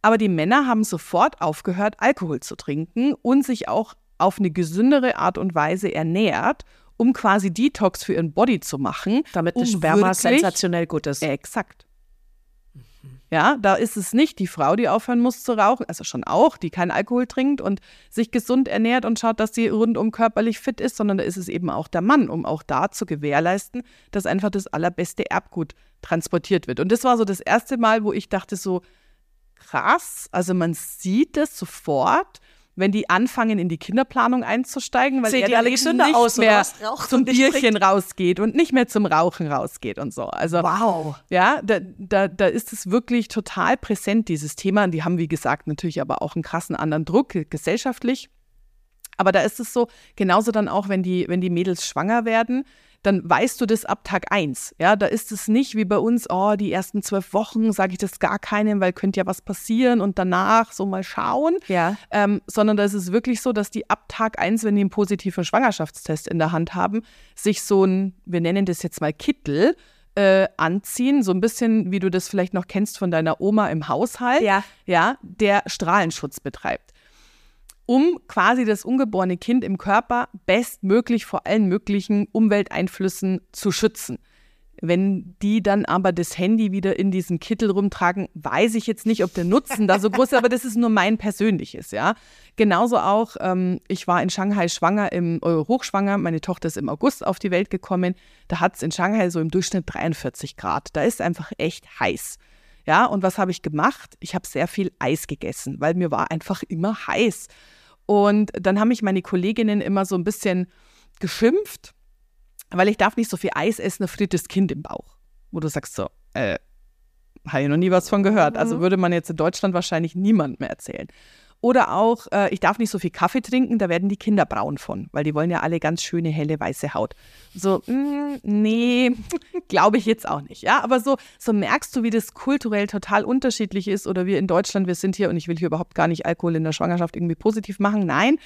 Aber die Männer haben sofort aufgehört, Alkohol zu trinken und sich auch auf eine gesündere Art und Weise ernährt, um quasi Detox für ihren Body zu machen. Damit um das Sperma sensationell gut ist. Exakt. Ja, da ist es nicht die Frau, die aufhören muss zu rauchen, also schon auch, die keinen Alkohol trinkt und sich gesund ernährt und schaut, dass sie rundum körperlich fit ist, sondern da ist es eben auch der Mann, um auch da zu gewährleisten, dass einfach das allerbeste Erbgut transportiert wird. Und das war so das erste Mal, wo ich dachte so, krass, also man sieht es sofort, wenn die anfangen, in die Kinderplanung einzusteigen, weil Sehen er dann alle eben nicht aus, mehr zum Bierchen rausgeht und nicht mehr zum Rauchen rausgeht und so. Also Wow. ja, da, da, da ist es wirklich total präsent, dieses Thema. Und die haben, wie gesagt, natürlich aber auch einen krassen anderen Druck gesellschaftlich. Aber da ist es so, genauso dann auch, wenn die, wenn die Mädels schwanger werden, dann weißt du das ab Tag eins. Ja, da ist es nicht wie bei uns, oh, die ersten zwölf Wochen sage ich das gar keinem, weil könnte ja was passieren und danach so mal schauen. Ja. Ähm, sondern da ist es wirklich so, dass die ab Tag eins, wenn die einen positiven Schwangerschaftstest in der Hand haben, sich so ein, wir nennen das jetzt mal Kittel, äh, anziehen, so ein bisschen, wie du das vielleicht noch kennst von deiner Oma im Haushalt, Ja. ja, der Strahlenschutz betreibt um quasi das ungeborene Kind im Körper bestmöglich vor allen möglichen Umwelteinflüssen zu schützen. Wenn die dann aber das Handy wieder in diesen Kittel rumtragen, weiß ich jetzt nicht, ob der Nutzen da so groß ist, aber das ist nur mein persönliches, ja. Genauso auch, ähm, ich war in Shanghai schwanger, im äh, hochschwanger, meine Tochter ist im August auf die Welt gekommen, da hat es in Shanghai so im Durchschnitt 43 Grad. Da ist einfach echt heiß. Ja, und was habe ich gemacht? Ich habe sehr viel Eis gegessen, weil mir war einfach immer heiß. Und dann haben mich meine Kolleginnen immer so ein bisschen geschimpft, weil ich darf nicht so viel Eis essen, ein frittes Kind im Bauch. Wo du sagst so, äh, habe ich noch nie was von gehört. Also würde man jetzt in Deutschland wahrscheinlich niemand mehr erzählen. Oder auch, äh, ich darf nicht so viel Kaffee trinken, da werden die Kinder braun von, weil die wollen ja alle ganz schöne, helle, weiße Haut. So, mm, nee, glaube ich jetzt auch nicht. Ja, aber so, so merkst du, wie das kulturell total unterschiedlich ist. Oder wir in Deutschland, wir sind hier, und ich will hier überhaupt gar nicht Alkohol in der Schwangerschaft irgendwie positiv machen, nein.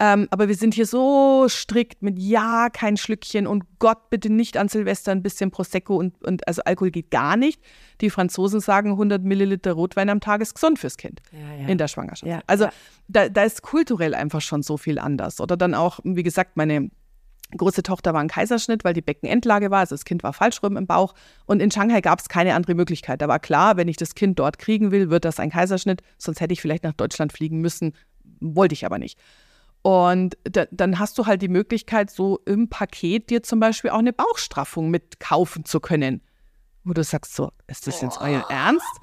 Ähm, aber wir sind hier so strikt mit Ja, kein Schlückchen und Gott bitte nicht an Silvester ein bisschen Prosecco und, und also Alkohol geht gar nicht. Die Franzosen sagen, 100 Milliliter Rotwein am Tag ist gesund fürs Kind Ja, ja. in der Schwangerschaft. Ja, also. Da, da ist kulturell einfach schon so viel anders. Oder dann auch, wie gesagt, meine Große Tochter war ein Kaiserschnitt, weil die Beckenendlage war, also das Kind war falsch rum im Bauch. Und in Shanghai gab es keine andere Möglichkeit. Da war klar, wenn ich das Kind dort kriegen will, wird das ein Kaiserschnitt. Sonst hätte ich vielleicht nach Deutschland fliegen müssen, wollte ich aber nicht. Und da, dann hast du halt die Möglichkeit, so im Paket dir zum Beispiel auch eine Bauchstraffung mitkaufen zu können. Wo du sagst, so, ist das jetzt euer Ernst?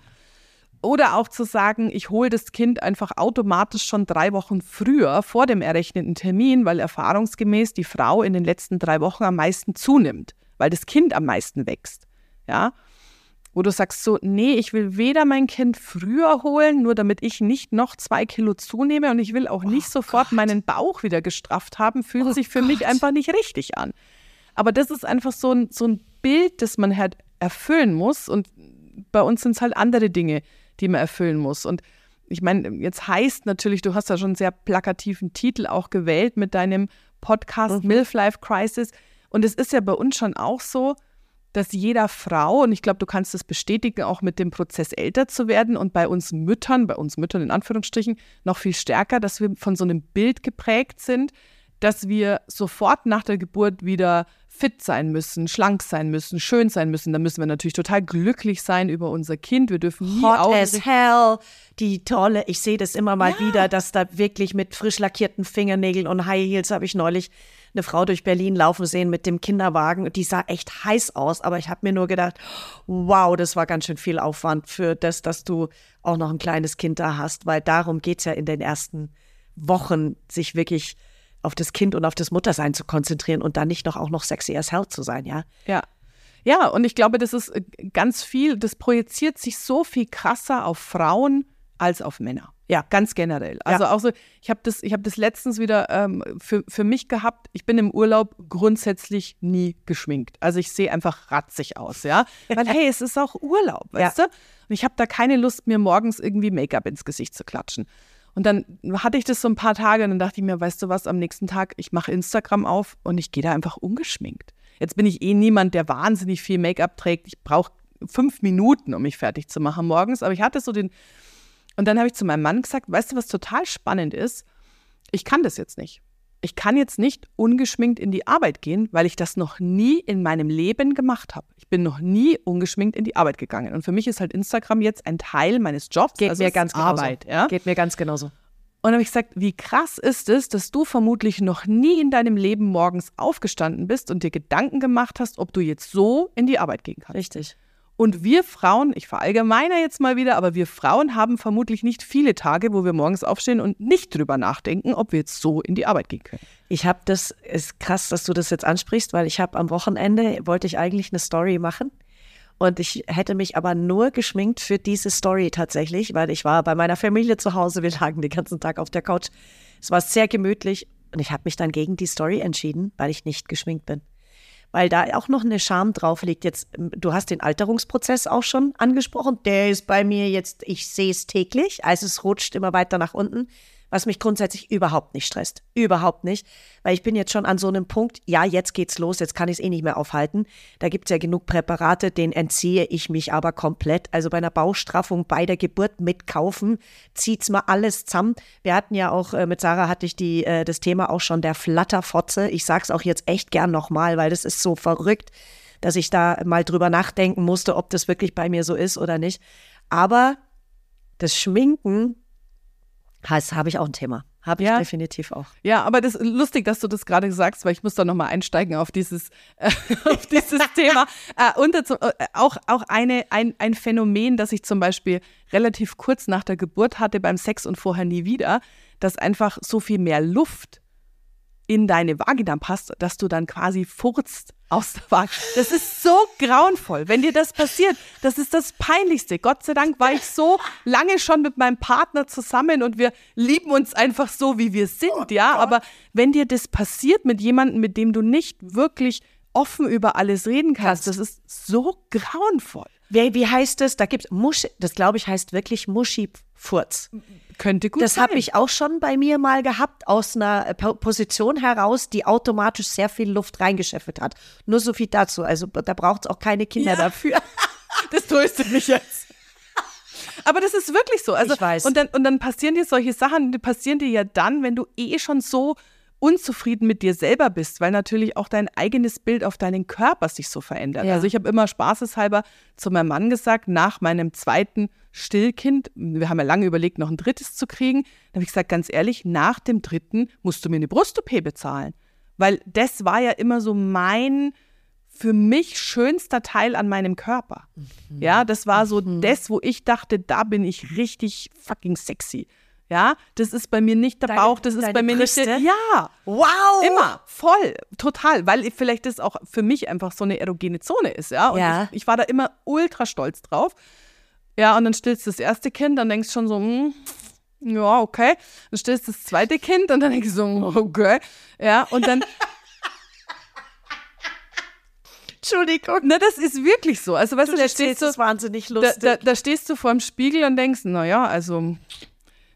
Oder auch zu sagen, ich hole das Kind einfach automatisch schon drei Wochen früher vor dem errechneten Termin, weil erfahrungsgemäß die Frau in den letzten drei Wochen am meisten zunimmt, weil das Kind am meisten wächst. Ja. Wo du sagst so, nee, ich will weder mein Kind früher holen, nur damit ich nicht noch zwei Kilo zunehme und ich will auch nicht oh sofort Gott. meinen Bauch wieder gestrafft haben, fühlt oh sich für Gott. mich einfach nicht richtig an. Aber das ist einfach so ein, so ein Bild, das man halt erfüllen muss und bei uns sind es halt andere Dinge die man erfüllen muss. Und ich meine, jetzt heißt natürlich, du hast ja schon einen sehr plakativen Titel auch gewählt mit deinem Podcast mhm. MILF Life Crisis. Und es ist ja bei uns schon auch so, dass jeder Frau, und ich glaube, du kannst das bestätigen, auch mit dem Prozess älter zu werden und bei uns Müttern, bei uns Müttern in Anführungsstrichen, noch viel stärker, dass wir von so einem Bild geprägt sind, dass wir sofort nach der Geburt wieder fit sein müssen, schlank sein müssen, schön sein müssen. Da müssen wir natürlich total glücklich sein über unser Kind. Wir dürfen nie Hot as hell. Die tolle, ich sehe das immer mal ja. wieder, dass da wirklich mit frisch lackierten Fingernägeln und High Heels habe ich neulich eine Frau durch Berlin laufen sehen mit dem Kinderwagen. Die sah echt heiß aus, aber ich habe mir nur gedacht, wow, das war ganz schön viel Aufwand für das, dass du auch noch ein kleines Kind da hast, weil darum geht es ja in den ersten Wochen, sich wirklich auf das Kind und auf das Muttersein zu konzentrieren und dann nicht noch auch noch sexy as hell zu sein, ja? Ja. Ja, und ich glaube, das ist äh, ganz viel, das projiziert sich so viel krasser auf Frauen als auf Männer. Ja, ganz generell. Also ja. auch so, ich habe das, ich das letztens wieder ähm, für, für mich gehabt. Ich bin im Urlaub grundsätzlich nie geschminkt. Also ich sehe einfach ratzig aus, ja. Weil hey, es ist auch Urlaub, weißt ja. du? Und ich habe da keine Lust, mir morgens irgendwie Make-up ins Gesicht zu klatschen. Und dann hatte ich das so ein paar Tage und dann dachte ich mir, weißt du was, am nächsten Tag, ich mache Instagram auf und ich gehe da einfach ungeschminkt. Jetzt bin ich eh niemand, der wahnsinnig viel Make-up trägt. Ich brauche fünf Minuten, um mich fertig zu machen morgens. Aber ich hatte so den. Und dann habe ich zu meinem Mann gesagt, weißt du, was total spannend ist? Ich kann das jetzt nicht ich kann jetzt nicht ungeschminkt in die Arbeit gehen, weil ich das noch nie in meinem Leben gemacht habe. Ich bin noch nie ungeschminkt in die Arbeit gegangen. Und für mich ist halt Instagram jetzt ein Teil meines Jobs. Geht also mir ganz Arbeit. Genauso. Ja? Geht mir ganz genauso. Und dann habe ich gesagt, wie krass ist es, dass du vermutlich noch nie in deinem Leben morgens aufgestanden bist und dir Gedanken gemacht hast, ob du jetzt so in die Arbeit gehen kannst. Richtig. Und wir Frauen, ich verallgemeine jetzt mal wieder, aber wir Frauen haben vermutlich nicht viele Tage, wo wir morgens aufstehen und nicht drüber nachdenken, ob wir jetzt so in die Arbeit gehen können. Ich habe das, ist krass, dass du das jetzt ansprichst, weil ich habe am Wochenende, wollte ich eigentlich eine Story machen. Und ich hätte mich aber nur geschminkt für diese Story tatsächlich, weil ich war bei meiner Familie zu Hause. Wir lagen den ganzen Tag auf der Couch. Es war sehr gemütlich und ich habe mich dann gegen die Story entschieden, weil ich nicht geschminkt bin weil da auch noch eine Scham drauf liegt. Jetzt, du hast den Alterungsprozess auch schon angesprochen. Der ist bei mir jetzt, ich sehe es täglich, also es rutscht immer weiter nach unten was mich grundsätzlich überhaupt nicht stresst. Überhaupt nicht. Weil ich bin jetzt schon an so einem Punkt, ja, jetzt geht's los, jetzt kann ich es eh nicht mehr aufhalten. Da gibt's ja genug Präparate, denen entziehe ich mich aber komplett. Also bei einer Baustraffung bei der Geburt mitkaufen, zieht's mal alles zusammen. Wir hatten ja auch, äh, mit Sarah hatte ich die, äh, das Thema auch schon der Flatterfotze. Ich sag's auch jetzt echt gern nochmal, weil das ist so verrückt, dass ich da mal drüber nachdenken musste, ob das wirklich bei mir so ist oder nicht. Aber das Schminken Heißt, habe ich auch ein Thema. Habe ich ja. definitiv auch. Ja, aber das ist lustig, dass du das gerade sagst, weil ich muss da nochmal einsteigen auf dieses, äh, auf dieses Thema. Äh, und dazu, äh, auch, auch eine, ein, ein Phänomen, das ich zum Beispiel relativ kurz nach der Geburt hatte beim Sex und vorher nie wieder, dass einfach so viel mehr Luft in deine Vagina passt, dass du dann quasi furzt aus der Vagina. Das ist so grauenvoll, wenn dir das passiert. Das ist das Peinlichste. Gott sei Dank war ich so lange schon mit meinem Partner zusammen und wir lieben uns einfach so, wie wir sind, oh ja. Gott. Aber wenn dir das passiert mit jemandem, mit dem du nicht wirklich offen über alles reden kannst, das ist so grauenvoll. Wie, wie heißt das? Da gibt's Musch, das glaube ich heißt wirklich Muschi-Furz. Könnte gut das sein. Das habe ich auch schon bei mir mal gehabt, aus einer Position heraus, die automatisch sehr viel Luft reingeschäffelt hat. Nur so viel dazu. Also da braucht es auch keine Kinder ja. dafür. das tröstet mich jetzt. Aber das ist wirklich so. Also, ich weiß. Und dann, und dann passieren dir solche Sachen, die passieren dir ja dann, wenn du eh schon so unzufrieden mit dir selber bist, weil natürlich auch dein eigenes Bild auf deinen Körper sich so verändert. Ja. Also ich habe immer spaßeshalber zu meinem Mann gesagt, nach meinem zweiten Stillkind, wir haben ja lange überlegt, noch ein drittes zu kriegen, da habe ich gesagt, ganz ehrlich, nach dem dritten musst du mir eine Brust-OP bezahlen. Weil das war ja immer so mein für mich schönster Teil an meinem Körper. Mhm. Ja, das war so das, wo ich dachte, da bin ich richtig fucking sexy. Ja, das ist bei mir nicht der Deine- Bauch, das ist bei mir nicht der, Brüste? ja, Wow! immer, voll, total, weil ich- vielleicht das auch für mich einfach so eine erogene Zone ist, ja. Und Ja. Ich, ich war da immer ultra stolz drauf. Ja, und dann stillst du das erste Kind, dann denkst du schon so, hm, ja, okay. Dann stillst du das zweite Kind und dann denkst du so, hm, okay. Ja, und dann, Entschuldigung. na, das ist wirklich so. Also, weißt du, Du da stehst du, ist wahnsinnig da, lustig. da, da stehst du vor dem Spiegel und denkst, naja, also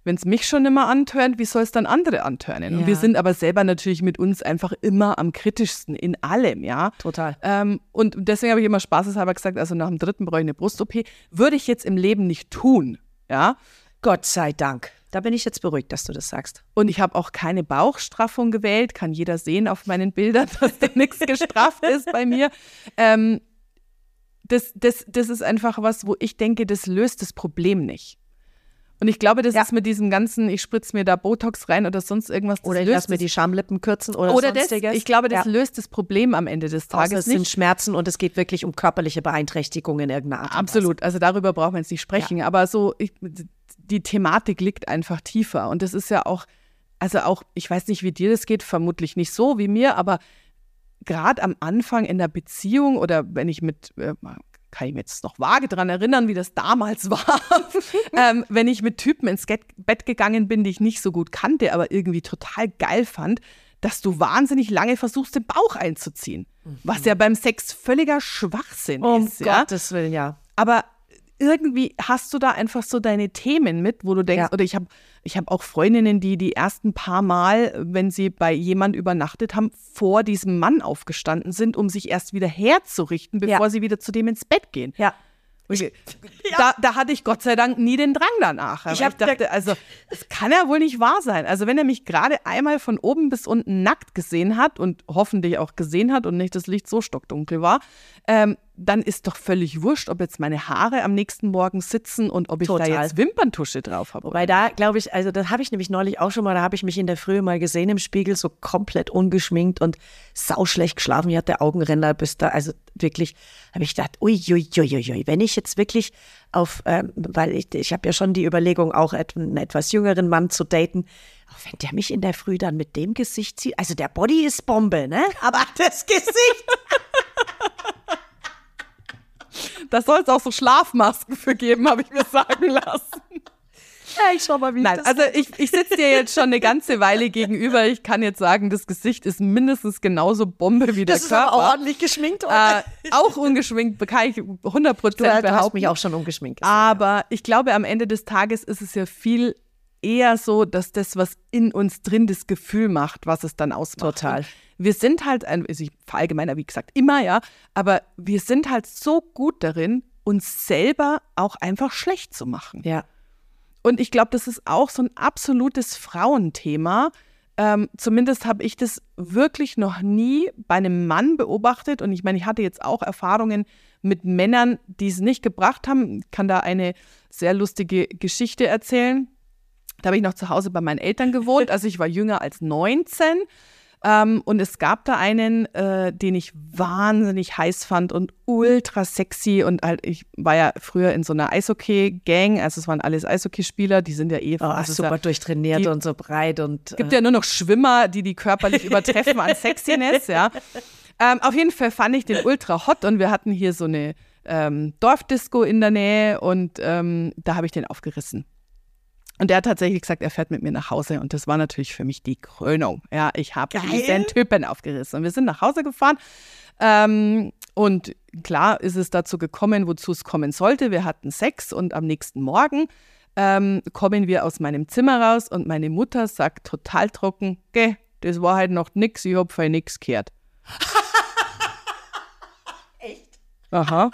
wenn es mich schon immer antörnt, wie soll es dann andere antörnen? Und Ja. wir sind aber selber natürlich mit uns einfach immer am kritischsten in allem, ja. Total. Ähm, und deswegen habe ich immer spaßeshalber gesagt, also nach dem dritten brauche ich eine Brust-OP. Würde ich jetzt im Leben nicht tun, ja. Gott sei Dank. Da bin ich jetzt beruhigt, dass du das sagst. Und ich habe auch keine Bauchstraffung gewählt, kann jeder sehen auf meinen Bildern, dass da nichts gestrafft ist bei mir. Ähm, das, das, das ist einfach was, wo ich denke, das löst das Problem nicht. Und ich glaube, das Ja. ist mit diesem ganzen, ich spritze mir da Botox rein oder sonst irgendwas. Das Oder ich lasse mir das- die Schamlippen kürzen oder, oder das, sonstiges. ich glaube, das ja. löst das Problem am Ende des Außer Tages es sind nicht. Schmerzen und es geht wirklich um körperliche Beeinträchtigungen in irgendeiner Art. Absolut, also darüber brauchen wir jetzt nicht sprechen, aber so, ich, die Thematik liegt einfach tiefer und das ist ja auch, also auch, ich weiß nicht, wie dir das geht, vermutlich nicht so wie mir, aber gerade am Anfang in der Beziehung oder wenn ich mit, äh, kann ich mir jetzt noch vage dran erinnern, wie das damals war, ähm, wenn ich mit Typen ins Bett gegangen bin, die ich nicht so gut kannte, aber irgendwie total geil fand, dass du wahnsinnig lange versuchst, den Bauch einzuziehen. Was ja beim Sex völliger Schwachsinn Um ist. Ja? Gottes Willen, ja. aber irgendwie hast du da einfach so deine Themen mit, wo du denkst, Ja. oder ich habe ich hab auch Freundinnen, die die ersten paar Mal, wenn sie bei jemand übernachtet haben, vor diesem Mann aufgestanden sind, um sich erst wieder herzurichten, bevor Ja. sie wieder zu dem ins Bett gehen. Ja. Ich, da, da hatte ich Gott sei Dank nie den Drang danach. Ich ich, dachte, also, das kann ja wohl nicht wahr sein. Also, wenn er mich gerade einmal von oben bis unten nackt gesehen hat und hoffentlich auch gesehen hat und nicht das Licht so stockdunkel war, ähm, dann ist doch völlig wurscht, ob jetzt meine Haare am nächsten Morgen sitzen und ob ich Total. da jetzt Wimperntusche drauf habe. Wobei da, glaube ich, also das habe ich nämlich neulich auch schon mal, da habe ich mich in der Früh mal gesehen im Spiegel, so komplett ungeschminkt und sauschlecht geschlafen. Ich hatte Augenränder bis da, also wirklich, habe ich gedacht, ui, ui, ui, ui, wenn ich jetzt wirklich auf, ähm, weil ich, ich habe ja schon die Überlegung, auch einen etwas jüngeren Mann zu daten, auch wenn der mich in der Früh dann mit dem Gesicht sieht, also der Body ist Bombe, ne? Aber das Gesicht, Da soll es auch so Schlafmasken für geben, habe ich mir sagen lassen. ja, ich schau mal, wie Nein, das also ich, ich sitze dir jetzt schon eine ganze Weile gegenüber. Ich kann jetzt sagen, das Gesicht ist mindestens genauso Bombe wie der das ist Körper. aber auch ordentlich geschminkt. äh, auch ungeschminkt, kann ich 100 du, Prozent du hast behaupten. mich auch schon umgeschminkt. gesehen, Aber ich glaube, am Ende des Tages ist es ja viel eher so, dass das, was in uns drin das Gefühl macht, was es dann ausmacht. Total. Wir sind halt, ein, also ich verallgemeiner, wie gesagt, immer, ja, aber wir sind halt so gut darin, uns selber auch einfach schlecht zu machen. Ja. Und ich glaube, das ist auch so ein absolutes Frauenthema. Ähm, zumindest habe ich das wirklich noch nie bei einem Mann beobachtet. Und ich meine, ich hatte jetzt auch Erfahrungen mit Männern, die es nicht gebracht haben. Ich kann da eine sehr lustige Geschichte erzählen. Da habe ich noch zu Hause bei meinen Eltern gewohnt. Also ich war jünger als 19. Ähm, und es gab da einen, äh, den ich wahnsinnig heiß fand und ultra sexy. Und halt, ich war ja früher in so einer Eishockey-Gang, also es waren alles Eishockeyspieler, die sind ja eh Oh, also super ja, durchtrainiert die- und so breit und gibt ja nur noch Schwimmer, die die körperlich übertreffen an Sexiness, ja. Ähm, auf jeden Fall fand ich den ultra hot und wir hatten hier so eine ähm, Dorfdisco in der Nähe und ähm, da habe ich den aufgerissen. Und der hat tatsächlich gesagt, er fährt mit mir nach Hause. Und das war natürlich für mich die Krönung. Ja, ich habe diesen Typen aufgerissen. Und wir sind nach Hause gefahren. Ähm, und klar ist es dazu gekommen, wozu es kommen sollte. Wir hatten Sex und am nächsten Morgen ähm, kommen wir aus meinem Zimmer raus und meine Mutter sagt total trocken, geh, das war halt noch nix, ich hab für nix gehört. Echt? Aha.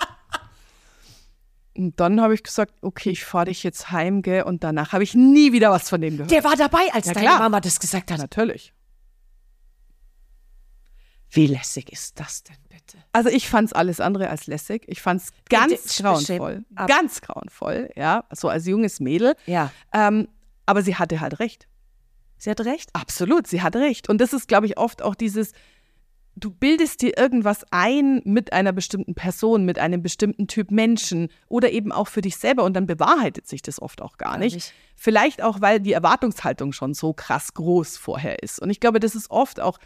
Und dann habe ich gesagt, okay, ich fahre dich jetzt heim, gell? Und danach habe ich nie wieder was von dem gehört. Der war dabei, als Ja, deine klar. Mama das gesagt hat. Natürlich. Wie lässig ist das denn bitte? Also ich fand es alles andere als lässig. Ich fand es ganz Bitte, grauenvoll. Ganz grauenvoll, ja. So als junges Mädel. Ja. Ähm, aber sie hatte halt recht. Sie hat recht. Absolut, sie hat recht. Und das ist, glaube ich, oft auch dieses, du bildest dir irgendwas ein mit einer bestimmten Person, mit einem bestimmten Typ Menschen oder eben auch für dich selber und dann bewahrheitet sich das oft auch gar nicht. Vielleicht auch, weil die Erwartungshaltung schon so krass groß vorher ist. Und ich glaube, das ist oft auch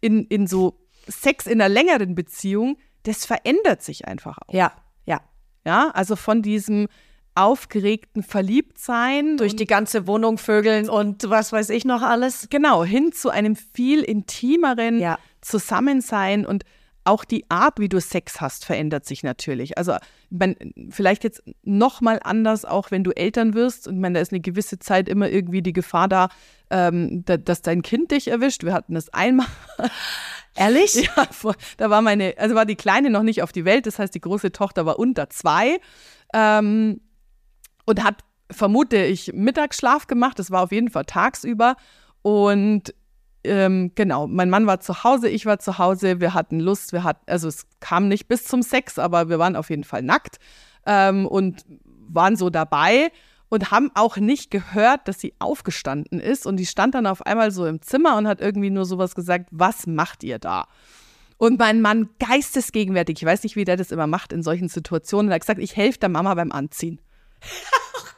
in, in so Sex in einer längeren Beziehung, das verändert sich einfach auch. Ja, ja. Ja, also von diesem aufgeregten Verliebtsein Durch die ganze Wohnung vögeln und was weiß ich noch alles. Genau, hin zu einem viel intimeren Ja. Zusammensein und auch die Art, wie du Sex hast, verändert sich natürlich. Also mein, vielleicht jetzt noch mal anders, auch wenn du Eltern wirst. Und ich meine, da ist eine gewisse Zeit immer irgendwie die Gefahr da, ähm, da, dass dein Kind dich erwischt. Wir hatten das einmal. Ehrlich? Ja, da war meine, also war die Kleine noch nicht auf die Welt. Das heißt, die große Tochter war unter zwei ähm, und hat, vermute ich, Mittagsschlaf gemacht. Das war auf jeden Fall tagsüber. Und ähm, genau, mein Mann war zu Hause, ich war zu Hause, wir hatten Lust, wir hatten, also es kam nicht bis zum Sex, aber wir waren auf jeden Fall nackt ähm, und waren so dabei und haben auch nicht gehört, dass sie aufgestanden ist und die stand dann auf einmal so im Zimmer und hat irgendwie nur sowas gesagt, was macht ihr da? Und mein Mann geistesgegenwärtig, ich weiß nicht, wie der das immer macht in solchen Situationen, hat gesagt, ich helfe der Mama beim Anziehen.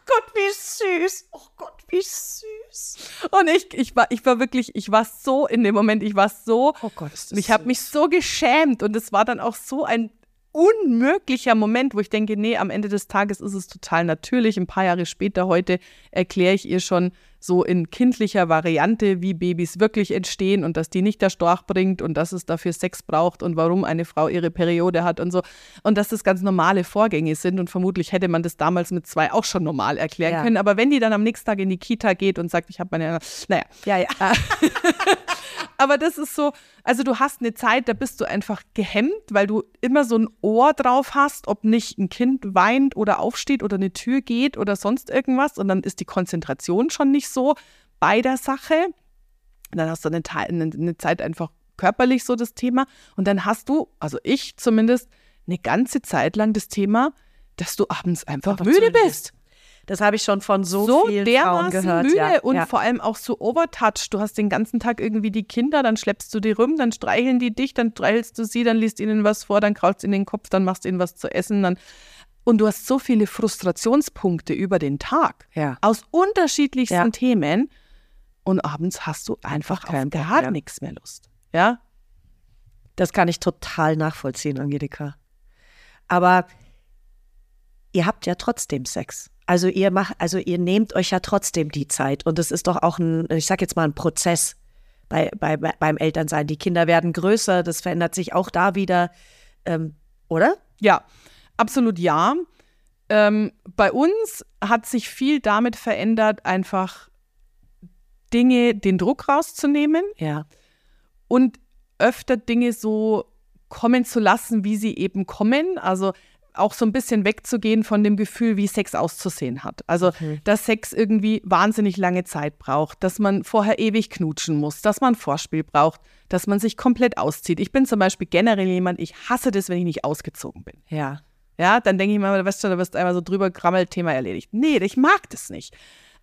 Gott, wie süß. Oh Gott, wie süß. Und ich, ich, war, ich war wirklich, ich war so in dem Moment, ich war so, Oh Gott, ist das ich habe mich so geschämt und es war dann auch so ein unmöglicher Moment, wo ich denke, nee, am Ende des Tages ist es total natürlich. Ein paar Jahre später heute erkläre ich ihr schon so in kindlicher Variante, wie Babys wirklich entstehen und dass die nicht der Storch bringt und dass es dafür Sex braucht und warum eine Frau ihre Periode hat und so. Und dass das ganz normale Vorgänge sind und vermutlich hätte man das damals mit zwei auch schon normal erklären Ja. können. Aber wenn die dann am nächsten Tag in die Kita geht und sagt, ich habe meine, naja, Ja, ja. aber das ist so, also du hast eine Zeit, da bist du einfach gehemmt, weil du immer so ein Ohr drauf hast, ob nicht ein Kind weint oder aufsteht oder eine Tür geht oder sonst irgendwas. Und dann ist die Konzentration schon nicht so bei der Sache. Und dann hast du eine, eine, eine Zeit einfach körperlich so das Thema. Und dann hast du, also ich zumindest, eine ganze Zeit lang das Thema, dass du abends einfach, Einfach müde bist Das habe ich schon von so, so vielen Frauen dermaßen gehört. müde ja. und ja. vor allem auch so overtouched. Du hast den ganzen Tag irgendwie die Kinder, dann schleppst du die rum, dann streicheln die dich, dann streichelst du sie, dann liest ihnen was vor, dann kraulst in den Kopf, dann machst ihnen was zu essen, dann und du hast so viele Frustrationspunkte über den Tag Ja. aus unterschiedlichsten Ja. Themen und abends hast du einfach keinen auf gar nichts mehr Lust. Ja, Das kann ich total nachvollziehen, Angelika. Aber ihr habt ja trotzdem Sex. Also ihr macht, also ihr nehmt euch ja trotzdem die Zeit. Und es ist doch auch ein, ich sag jetzt mal, ein Prozess bei, bei, bei, beim Elternsein. Die Kinder werden größer, das verändert sich auch da wieder, ähm, oder? Ja, absolut ja. Ähm, bei uns hat sich viel damit verändert, einfach Dinge, den Druck rauszunehmen Ja. und öfter Dinge so kommen zu lassen, wie sie eben kommen. Also auch so ein bisschen wegzugehen von dem Gefühl, wie Sex auszusehen hat. Also, dass Sex irgendwie wahnsinnig lange Zeit braucht, dass man vorher ewig knutschen muss, dass man Vorspiel braucht, dass man sich komplett auszieht. Ich bin zum Beispiel generell jemand, ich hasse das, wenn ich nicht ausgezogen bin. Ja. Ja, dann denke ich mal, weißt du, da wirst du einmal so drüber grammelt, Thema erledigt. Nee, ich mag das nicht.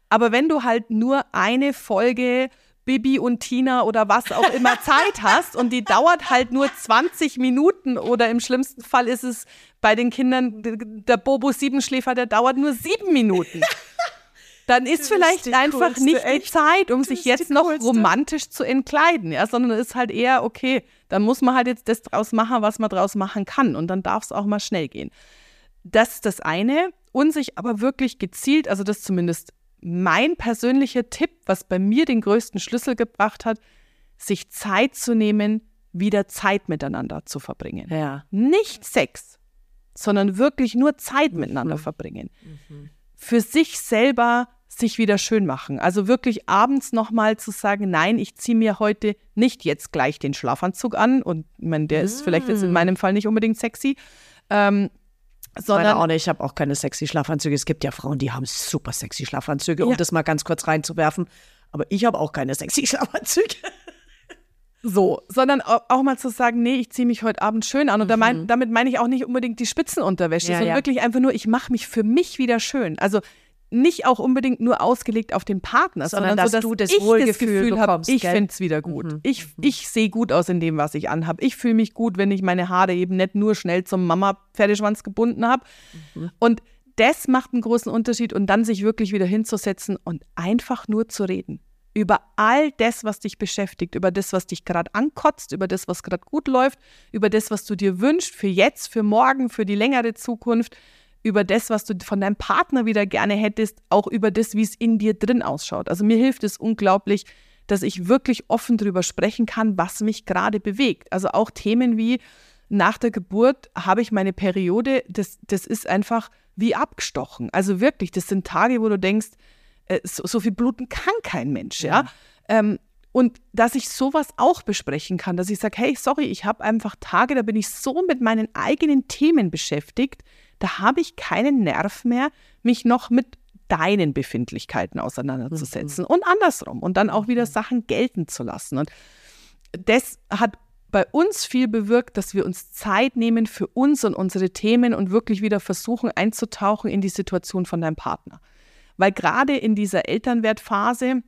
Aber wenn du halt nur eine Folge Bibi und Tina oder was auch immer Zeit hast und die dauert halt nur 20 Minuten oder im schlimmsten Fall ist es bei den Kindern der Bobo Siebenschläfer, der dauert nur sieben Minuten. Dann ist vielleicht die einfach Coolste, nicht die echt. Zeit, um sich jetzt die noch Coolste. romantisch zu entkleiden, ja, sondern ist halt eher, okay, dann muss man halt jetzt das draus machen, was man draus machen kann und dann darf es auch mal schnell gehen. Das ist das eine und sich aber wirklich gezielt, also das zumindest mein persönlicher Tipp, was bei mir den größten Schlüssel gebracht hat, sich Zeit zu nehmen, wieder Zeit miteinander zu verbringen. Ja. Nicht Sex, sondern wirklich nur Zeit miteinander verbringen. Für sich selber sich wieder schön machen. Also wirklich abends nochmal zu sagen, nein, ich ziehe mir heute nicht jetzt gleich den Schlafanzug an. Und ich meine, der ist vielleicht jetzt in meinem Fall nicht unbedingt sexy. Ähm, sondern auch nicht. Ich habe auch keine sexy Schlafanzüge. Es gibt ja Frauen, die haben super sexy Schlafanzüge, um Ja. das mal ganz kurz reinzuwerfen. Aber ich habe auch keine sexy Schlafanzüge. So, sondern auch mal zu sagen, nee, ich ziehe mich heute Abend schön an. Und mhm. mein, damit meine ich auch nicht unbedingt die Spitzenunterwäsche, ja, sondern ja. wirklich einfach nur, ich mache mich für mich wieder schön. Also nicht auch unbedingt nur ausgelegt auf den Partner, sondern, sondern dass so, dass du das ich Wohlgefühl das Gefühl habe, ich finde es wieder gut. Mhm. Ich, mhm. ich sehe gut aus in dem, was ich anhabe. Ich fühle mich gut, wenn ich meine Haare eben nicht nur schnell zum Mama-Pferdeschwanz gebunden habe. Mhm. Und das macht einen großen Unterschied und dann sich wirklich wieder hinzusetzen und einfach nur zu reden über all das, was dich beschäftigt, über das, was dich gerade ankotzt, über das, was gerade gut läuft, über das, was du dir wünschst für jetzt, für morgen, für die längere Zukunft, über das, was du von deinem Partner wieder gerne hättest, auch über das, wie es in dir drin ausschaut. Also mir hilft es unglaublich, dass ich wirklich offen darüber sprechen kann, was mich gerade bewegt. Also auch Themen wie nach der Geburt habe ich meine Periode, das, das ist einfach wie abgestochen. Also wirklich, das sind Tage, wo du denkst, äh, so, so, viel bluten kann kein Mensch, ja. ja? Ähm, und dass ich sowas auch besprechen kann, dass ich sage, hey, sorry, ich habe einfach Tage, da bin ich so mit meinen eigenen Themen beschäftigt, da habe ich keinen Nerv mehr, mich noch mit deinen Befindlichkeiten auseinanderzusetzen mhm. und andersrum und dann auch wieder mhm. Sachen gelten zu lassen. Und das hat bei uns viel bewirkt, dass wir uns Zeit nehmen für uns und unsere Themen und wirklich wieder versuchen einzutauchen in die Situation von deinem Partner. Weil gerade in dieser Elternwertphase,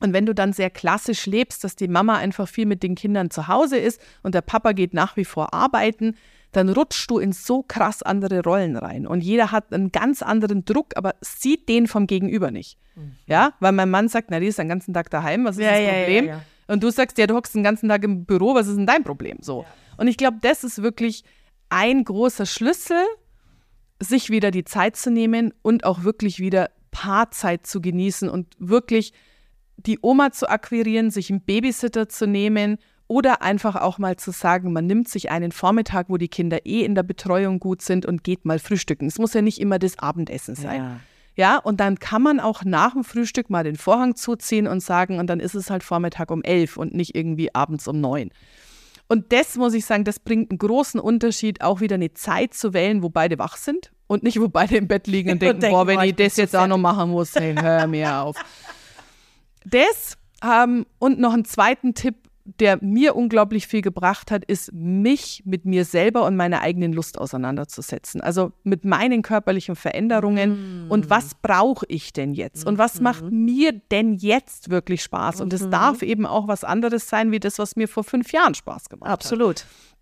und wenn du dann sehr klassisch lebst, dass die Mama einfach viel mit den Kindern zu Hause ist und der Papa geht nach wie vor arbeiten, dann rutschst du in so krass andere Rollen rein. Und jeder hat einen ganz anderen Druck, aber sieht den vom Gegenüber nicht. Mhm. Ja, weil mein Mann sagt, na, die ist den ganzen Tag daheim, was ist ja, das Problem? Ja, ja, und du sagst, ja, du hockst den ganzen Tag im Büro, was ist denn dein Problem? So. Und ich glaube, das ist wirklich ein großer Schlüssel, sich wieder die Zeit zu nehmen und auch wirklich wieder Paarzeit zu genießen und wirklich die Oma zu akquirieren, sich einen Babysitter zu nehmen oder einfach auch mal zu sagen, man nimmt sich einen Vormittag, wo die Kinder eh in der Betreuung gut sind und geht mal frühstücken. Es muss ja nicht immer das Abendessen sein. Ja. Ja, und dann kann man auch nach dem Frühstück mal den Vorhang zuziehen und sagen, und dann ist es halt Vormittag um elf und nicht irgendwie abends um neun. Und das muss ich sagen, das bringt einen großen Unterschied, auch wieder eine Zeit zu wählen, wo beide wach sind und nicht, wo beide im Bett liegen und denken, und denken boah, wenn ich das jetzt auch noch machen muss, hey, hör mir auf. Das ähm, und noch einen zweiten Tipp, der mir unglaublich viel gebracht hat, ist, mich mit mir selber und meiner eigenen Lust auseinanderzusetzen. Also mit meinen körperlichen Veränderungen mm. und was brauche ich denn jetzt? Und was macht mhm. mir denn jetzt wirklich Spaß? Und es mhm. darf eben auch was anderes sein, wie das, was mir vor fünf Jahren Spaß gemacht Absolut. hat. Absolut.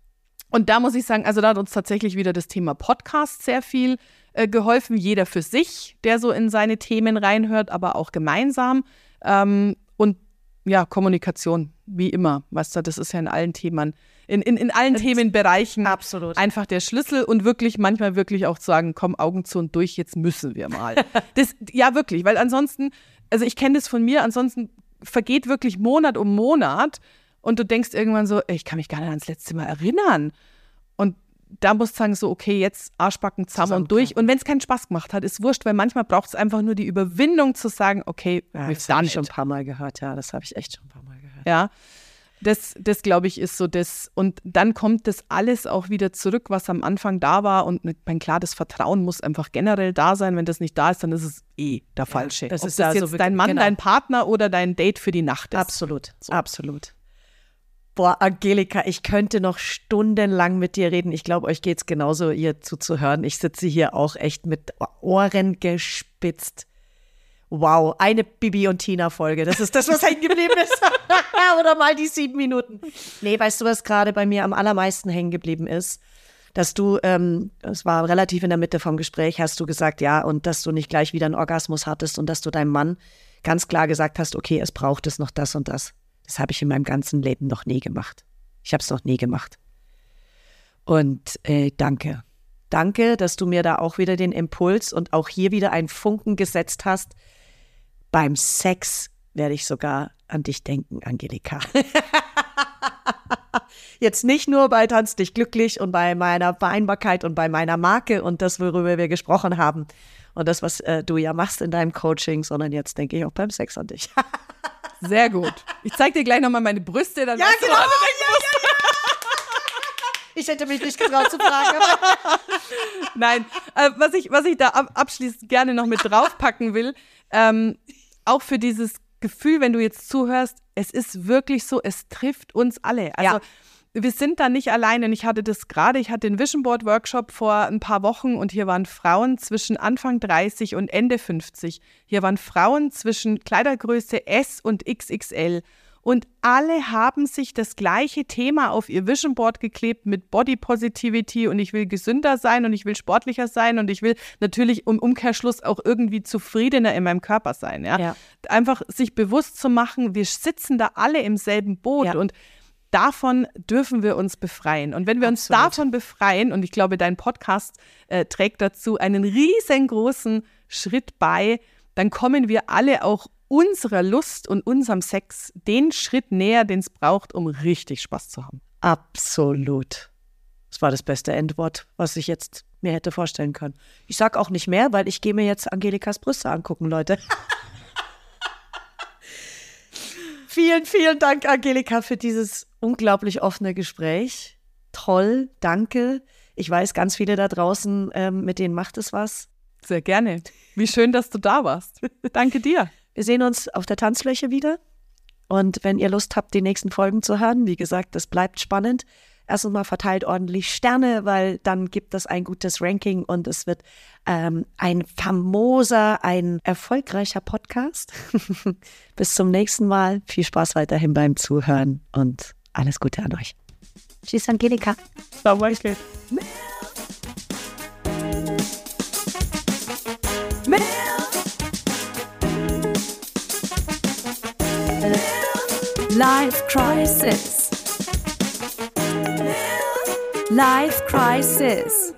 Und da muss ich sagen, also da hat uns tatsächlich wieder das Thema Podcast sehr viel äh, geholfen. Jeder für sich, der so in seine Themen reinhört, aber auch gemeinsam. Ähm, und ja, Kommunikation, wie immer. Weißt du, das ist ja in allen Themen, in, in, in allen Themenbereichen absolut. einfach der Schlüssel und wirklich manchmal wirklich auch sagen, komm, Augen zu und durch, jetzt müssen wir mal. das, ja, wirklich, weil ansonsten, also ich kenne das von mir, ansonsten vergeht wirklich Monat um Monat und du denkst irgendwann so, ich kann mich gar nicht ans letzte Mal erinnern. Da musst du sagen, so, okay, jetzt Arschbacken zusammen und durch. Und wenn es keinen Spaß gemacht hat, ist wurscht, weil manchmal braucht es einfach nur die Überwindung zu sagen, okay, ja, das habe ich schon ein paar Mal gehört, ja, das habe ich echt schon ein paar Mal gehört. Ja, das, das glaube ich, ist so das. Und dann kommt das alles auch wieder zurück, was am Anfang da war. Und mein klar, das Vertrauen muss einfach generell da sein. Wenn das nicht da ist, dann ist es eh der falsche. Ja, das Ob ist das jetzt so dein Mann, genau. dein Partner oder dein Date für die Nacht ist. Absolut, so. absolut. Boah, Angelika, ich könnte noch stundenlang mit dir reden. Ich glaube, euch geht es genauso, ihr zuzuhören. Ich sitze hier auch echt mit Ohren gespitzt. Wow, eine Bibi und Tina-Folge. Das ist das, was hängen geblieben ist. Oder mal die sieben Minuten. Nee, weißt du, was gerade bei mir am allermeisten hängen geblieben ist? Dass du, ähm, es war relativ in der Mitte vom Gespräch, hast du gesagt, ja, und dass du nicht gleich wieder einen Orgasmus hattest und dass du deinem Mann ganz klar gesagt hast, okay, es braucht es noch das und das. Das habe ich in meinem ganzen Leben noch nie gemacht. Ich habe es noch nie gemacht. Und äh, danke. Danke, dass du mir da auch wieder den Impuls und auch hier wieder einen Funken gesetzt hast. Beim Sex werde ich sogar an dich denken, Angelika. Jetzt nicht nur bei Tanz dich glücklich und bei meiner Vereinbarkeit und bei meiner Marke und das, worüber wir gesprochen haben und das, was äh, du ja machst in deinem Coaching, sondern jetzt denke ich auch beim Sex an dich. Sehr gut. Ich zeige dir gleich nochmal meine Brüste, dann ja, weißt genau, du, ja, ja. Ich hätte mich nicht getraut zu fragen. Nein, äh, was, ich, was ich da ab, abschließend gerne noch mit draufpacken will, ähm, auch für dieses Gefühl, wenn du jetzt zuhörst, es ist wirklich so, es trifft uns alle. Also Ja. Wir sind da nicht alleine. Und ich hatte das gerade, ich hatte den Vision Board Workshop vor ein paar Wochen und hier waren Frauen zwischen Anfang 30 und Ende 50. Hier waren Frauen zwischen Kleidergröße S und XXL. Und alle haben sich das gleiche Thema auf ihr Vision Board geklebt mit Body Positivity und ich will gesünder sein und ich will sportlicher sein und ich will natürlich im Umkehrschluss auch irgendwie zufriedener in meinem Körper sein. Ja? Ja. Einfach sich bewusst zu machen, wir sitzen da alle im selben Boot Ja. und davon dürfen wir uns befreien. Und wenn wir uns Absolut. davon befreien, und ich glaube, dein Podcast äh, trägt dazu einen riesengroßen Schritt bei, dann kommen wir alle auch unserer Lust und unserem Sex den Schritt näher, den es braucht, um richtig Spaß zu haben. Absolut. Das war das beste Endwort, was ich jetzt mir hätte vorstellen können. Ich sag auch nicht mehr, weil ich gehe mir jetzt Angelikas Brüste angucken, Leute. vielen, vielen Dank, Angelika, für dieses unglaublich offene Gespräch. Toll, danke. Ich weiß, ganz viele da draußen, ähm, mit denen macht es was. Sehr gerne. Wie schön, dass du da warst. Danke dir. Wir sehen uns auf der Tanzfläche wieder. Und wenn ihr Lust habt, die nächsten Folgen zu hören, wie gesagt, das bleibt spannend. Erstens mal verteilt ordentlich Sterne, weil dann gibt es ein gutes Ranking und es wird ähm, ein famoser, ein erfolgreicher Podcast. Bis zum nächsten Mal. Viel Spaß weiterhin beim Zuhören und alles Gute an euch. Tschüss, Angelika. Michael. Life Crisis. Life Crisis.